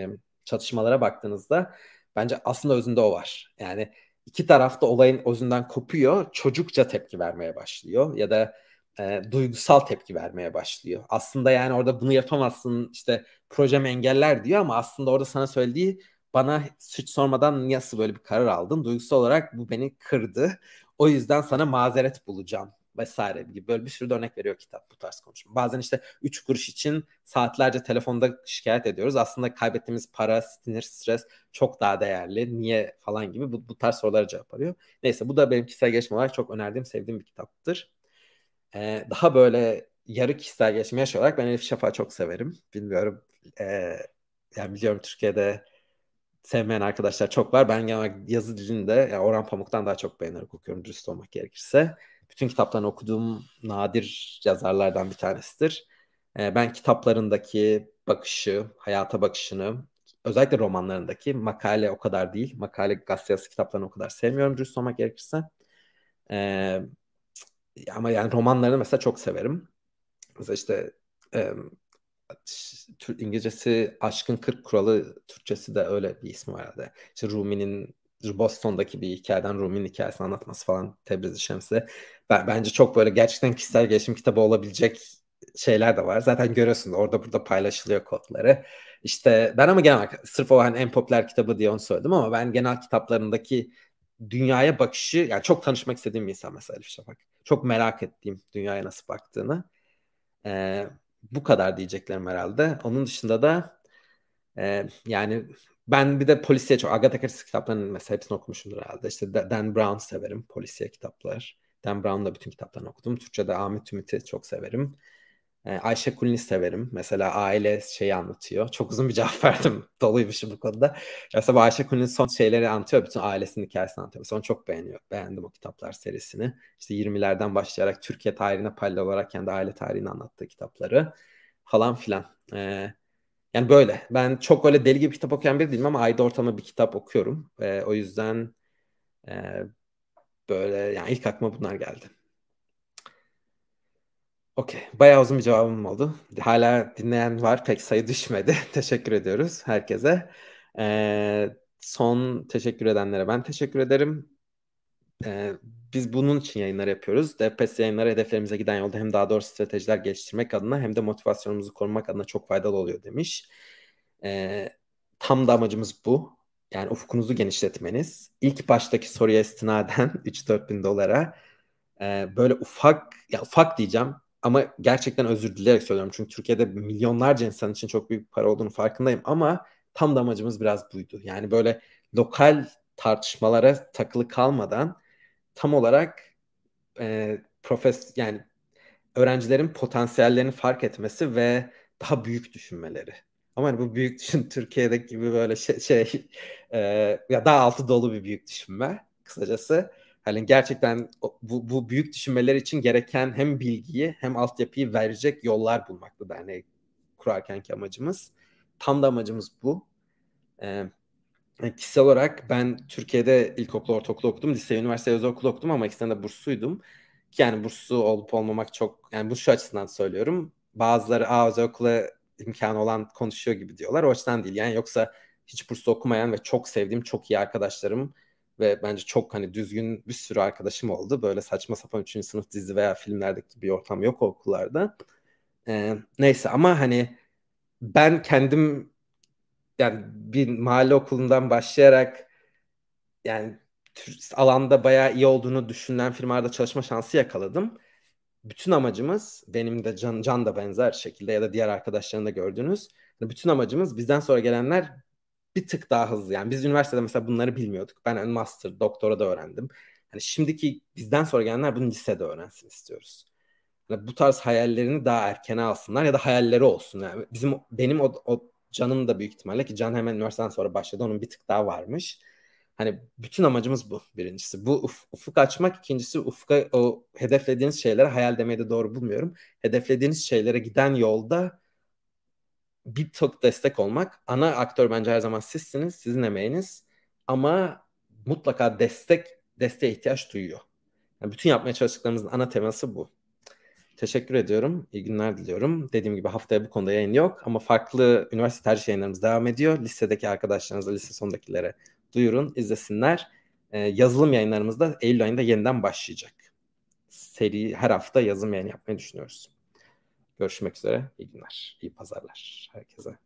çatışmalara baktığınızda bence aslında özünde o var. Yani iki tarafta olayın özünden kopuyor, çocukça tepki vermeye başlıyor ya da e, duygusal tepki vermeye başlıyor. Aslında yani orada bunu yapamazsın işte projem engeller diyor ama aslında orada sana söylediği bana suç sormadan nasıl böyle bir karar aldın? Duygusal olarak bu beni kırdı. O yüzden sana mazeret bulacağım vesaire gibi böyle bir sürü örnek veriyor kitap bu tarz konuşma. Bazen işte 3 kuruş için saatlerce telefonda şikayet ediyoruz. Aslında kaybettiğimiz para, sinir, stres çok daha değerli. Niye falan gibi bu, bu tarz sorulara cevap arıyor. Neyse bu da benim kişisel gelişim olarak çok önerdiğim, sevdiğim bir kitaptır. Ee, daha böyle yarı kişisel gelişim yaş olarak ben Elif Şafak'ı çok severim. Bilmiyorum. Ee, yani biliyorum Türkiye'de sevmeyen arkadaşlar çok var. Ben genel yazı dilinde yani Orhan Pamuk'tan daha çok beğenerek okuyorum dürüst olmak gerekirse. Bütün kitaplarını okuduğum nadir yazarlardan bir tanesidir. Ee, ben kitaplarındaki bakışı, hayata bakışını, özellikle romanlarındaki makale o kadar değil. Makale gazete yazısı kitaplarını o kadar sevmiyorum dürüst olmak gerekirse. Ee, ama yani romanlarını mesela çok severim. Mesela işte e, İngilizcesi Aşkın 40 Kuralı, Türkçesi de öyle bir ismi var herhalde. İşte Rumi'nin Boston'daki bir hikayeden Rumi'nin hikayesini anlatması falan Tebriz-i Şems'e. Ben, bence çok böyle gerçekten kişisel gelişim kitabı olabilecek şeyler de var. Zaten görüyorsunuz orada burada paylaşılıyor kodları. İşte ben ama genel sırf o hani en popüler kitabı diye onu söyledim ama ben genel kitaplarındaki dünyaya bakışı yani çok tanışmak istediğim bir insan mesela Elif Şafak. Çok merak ettiğim dünyaya nasıl baktığını. Ee, bu kadar diyeceklerim herhalde. Onun dışında da e, yani ben bir de polisiye çok Agatha Christie kitaplarının mesela hepsini okumuşumdur herhalde. İşte Dan Brown severim polisiye kitaplar. Dan Brown'ın da bütün kitaplarını okudum. Türkçe'de Ahmet Ümit'i çok severim. Ee, Ayşe Kulini severim. Mesela aile şeyi anlatıyor. Çok uzun bir cevap (laughs) verdim. Doluymuşum bu konuda. Mesela Ayşe Kulini son şeyleri anlatıyor. Bütün ailesinin hikayesini anlatıyor. Mesela onu çok beğeniyor. Beğendim o kitaplar serisini. İşte 20'lerden başlayarak Türkiye tarihine paralel olarak kendi aile tarihini anlattığı kitapları falan filan. Ee, yani böyle. Ben çok öyle deli gibi kitap okuyan biri değilim ama ayda ortalama bir kitap okuyorum. Ee, o yüzden e, böyle yani ilk aklıma bunlar geldi. Okey. Bayağı uzun bir cevabım oldu. Hala dinleyen var. Pek sayı düşmedi. (laughs) teşekkür ediyoruz herkese. Ee, son teşekkür edenlere ben teşekkür ederim. Ee, biz bunun için yayınlar yapıyoruz. DPS yayınları hedeflerimize giden yolda hem daha doğru stratejiler geliştirmek adına hem de motivasyonumuzu korumak adına çok faydalı oluyor demiş. Ee, tam da amacımız bu. Yani ufkunuzu genişletmeniz. İlk baştaki soruya istinaden (laughs) 3-4 bin dolara e, böyle ufak, ya ufak diyeceğim ama gerçekten özür dileyerek söylüyorum. Çünkü Türkiye'de milyonlarca insan için çok büyük para olduğunu farkındayım. Ama tam da amacımız biraz buydu. Yani böyle lokal tartışmalara takılı kalmadan tam olarak e, profes yani öğrencilerin potansiyellerini fark etmesi ve daha büyük düşünmeleri. Ama hani bu büyük (laughs) düşün Türkiye'deki gibi böyle şey, şey e, ya daha altı dolu bir büyük düşünme kısacası. Hani gerçekten bu, bu büyük düşünmeler için gereken hem bilgiyi hem altyapıyı verecek yollar bulmaktı derneği kurarkenki amacımız. Tam da amacımız bu. Ee, kişisel olarak ben Türkiye'de ilkokul, ortaokul okudum. Lise, üniversite, özel okul okudum ama ikisinden de bursluydum. Yani burslu olup olmamak çok, yani bu şu açısından söylüyorum. Bazıları a özel okula imkanı olan konuşuyor gibi diyorlar. O açıdan değil. Yani yoksa hiç burslu okumayan ve çok sevdiğim çok iyi arkadaşlarım ve bence çok hani düzgün bir sürü arkadaşım oldu. Böyle saçma sapan 3. sınıf dizi veya filmlerdeki bir ortam yok okullarda. Ee, neyse ama hani ben kendim yani bir mahalle okulundan başlayarak yani alanda bayağı iyi olduğunu düşünülen firmalarda çalışma şansı yakaladım. Bütün amacımız benim de Can, Can da benzer şekilde ya da diğer arkadaşların da gördüğünüz bütün amacımız bizden sonra gelenler bir tık daha hızlı. Yani biz üniversitede mesela bunları bilmiyorduk. Ben master, doktora da öğrendim. Hani şimdiki bizden sonra gelenler bunu lisede öğrensin istiyoruz. Yani bu tarz hayallerini daha erkene alsınlar ya da hayalleri olsun. Yani bizim benim o, o Can'ın da büyük ihtimalle ki Can hemen üniversiteden sonra başladı. Onun bir tık daha varmış. Hani bütün amacımız bu birincisi. Bu uf, ufuk açmak. ikincisi ufka o hedeflediğiniz şeylere hayal demeyi de doğru bulmuyorum. Hedeflediğiniz şeylere giden yolda bir tok destek olmak. Ana aktör bence her zaman sizsiniz, sizin emeğiniz. Ama mutlaka destek, desteğe ihtiyaç duyuyor. Yani bütün yapmaya çalıştıklarımızın ana teması bu. Teşekkür ediyorum. İyi günler diliyorum. Dediğim gibi haftaya bu konuda yayın yok ama farklı üniversite tercih yayınlarımız devam ediyor. Lisedeki arkadaşlarınıza, lise sondakilere duyurun, izlesinler. Ee, yazılım yayınlarımız da Eylül ayında yeniden başlayacak. seri her hafta yazım yayın yapmayı düşünüyoruz. Görüşmek üzere. İyi günler. İyi pazarlar herkese.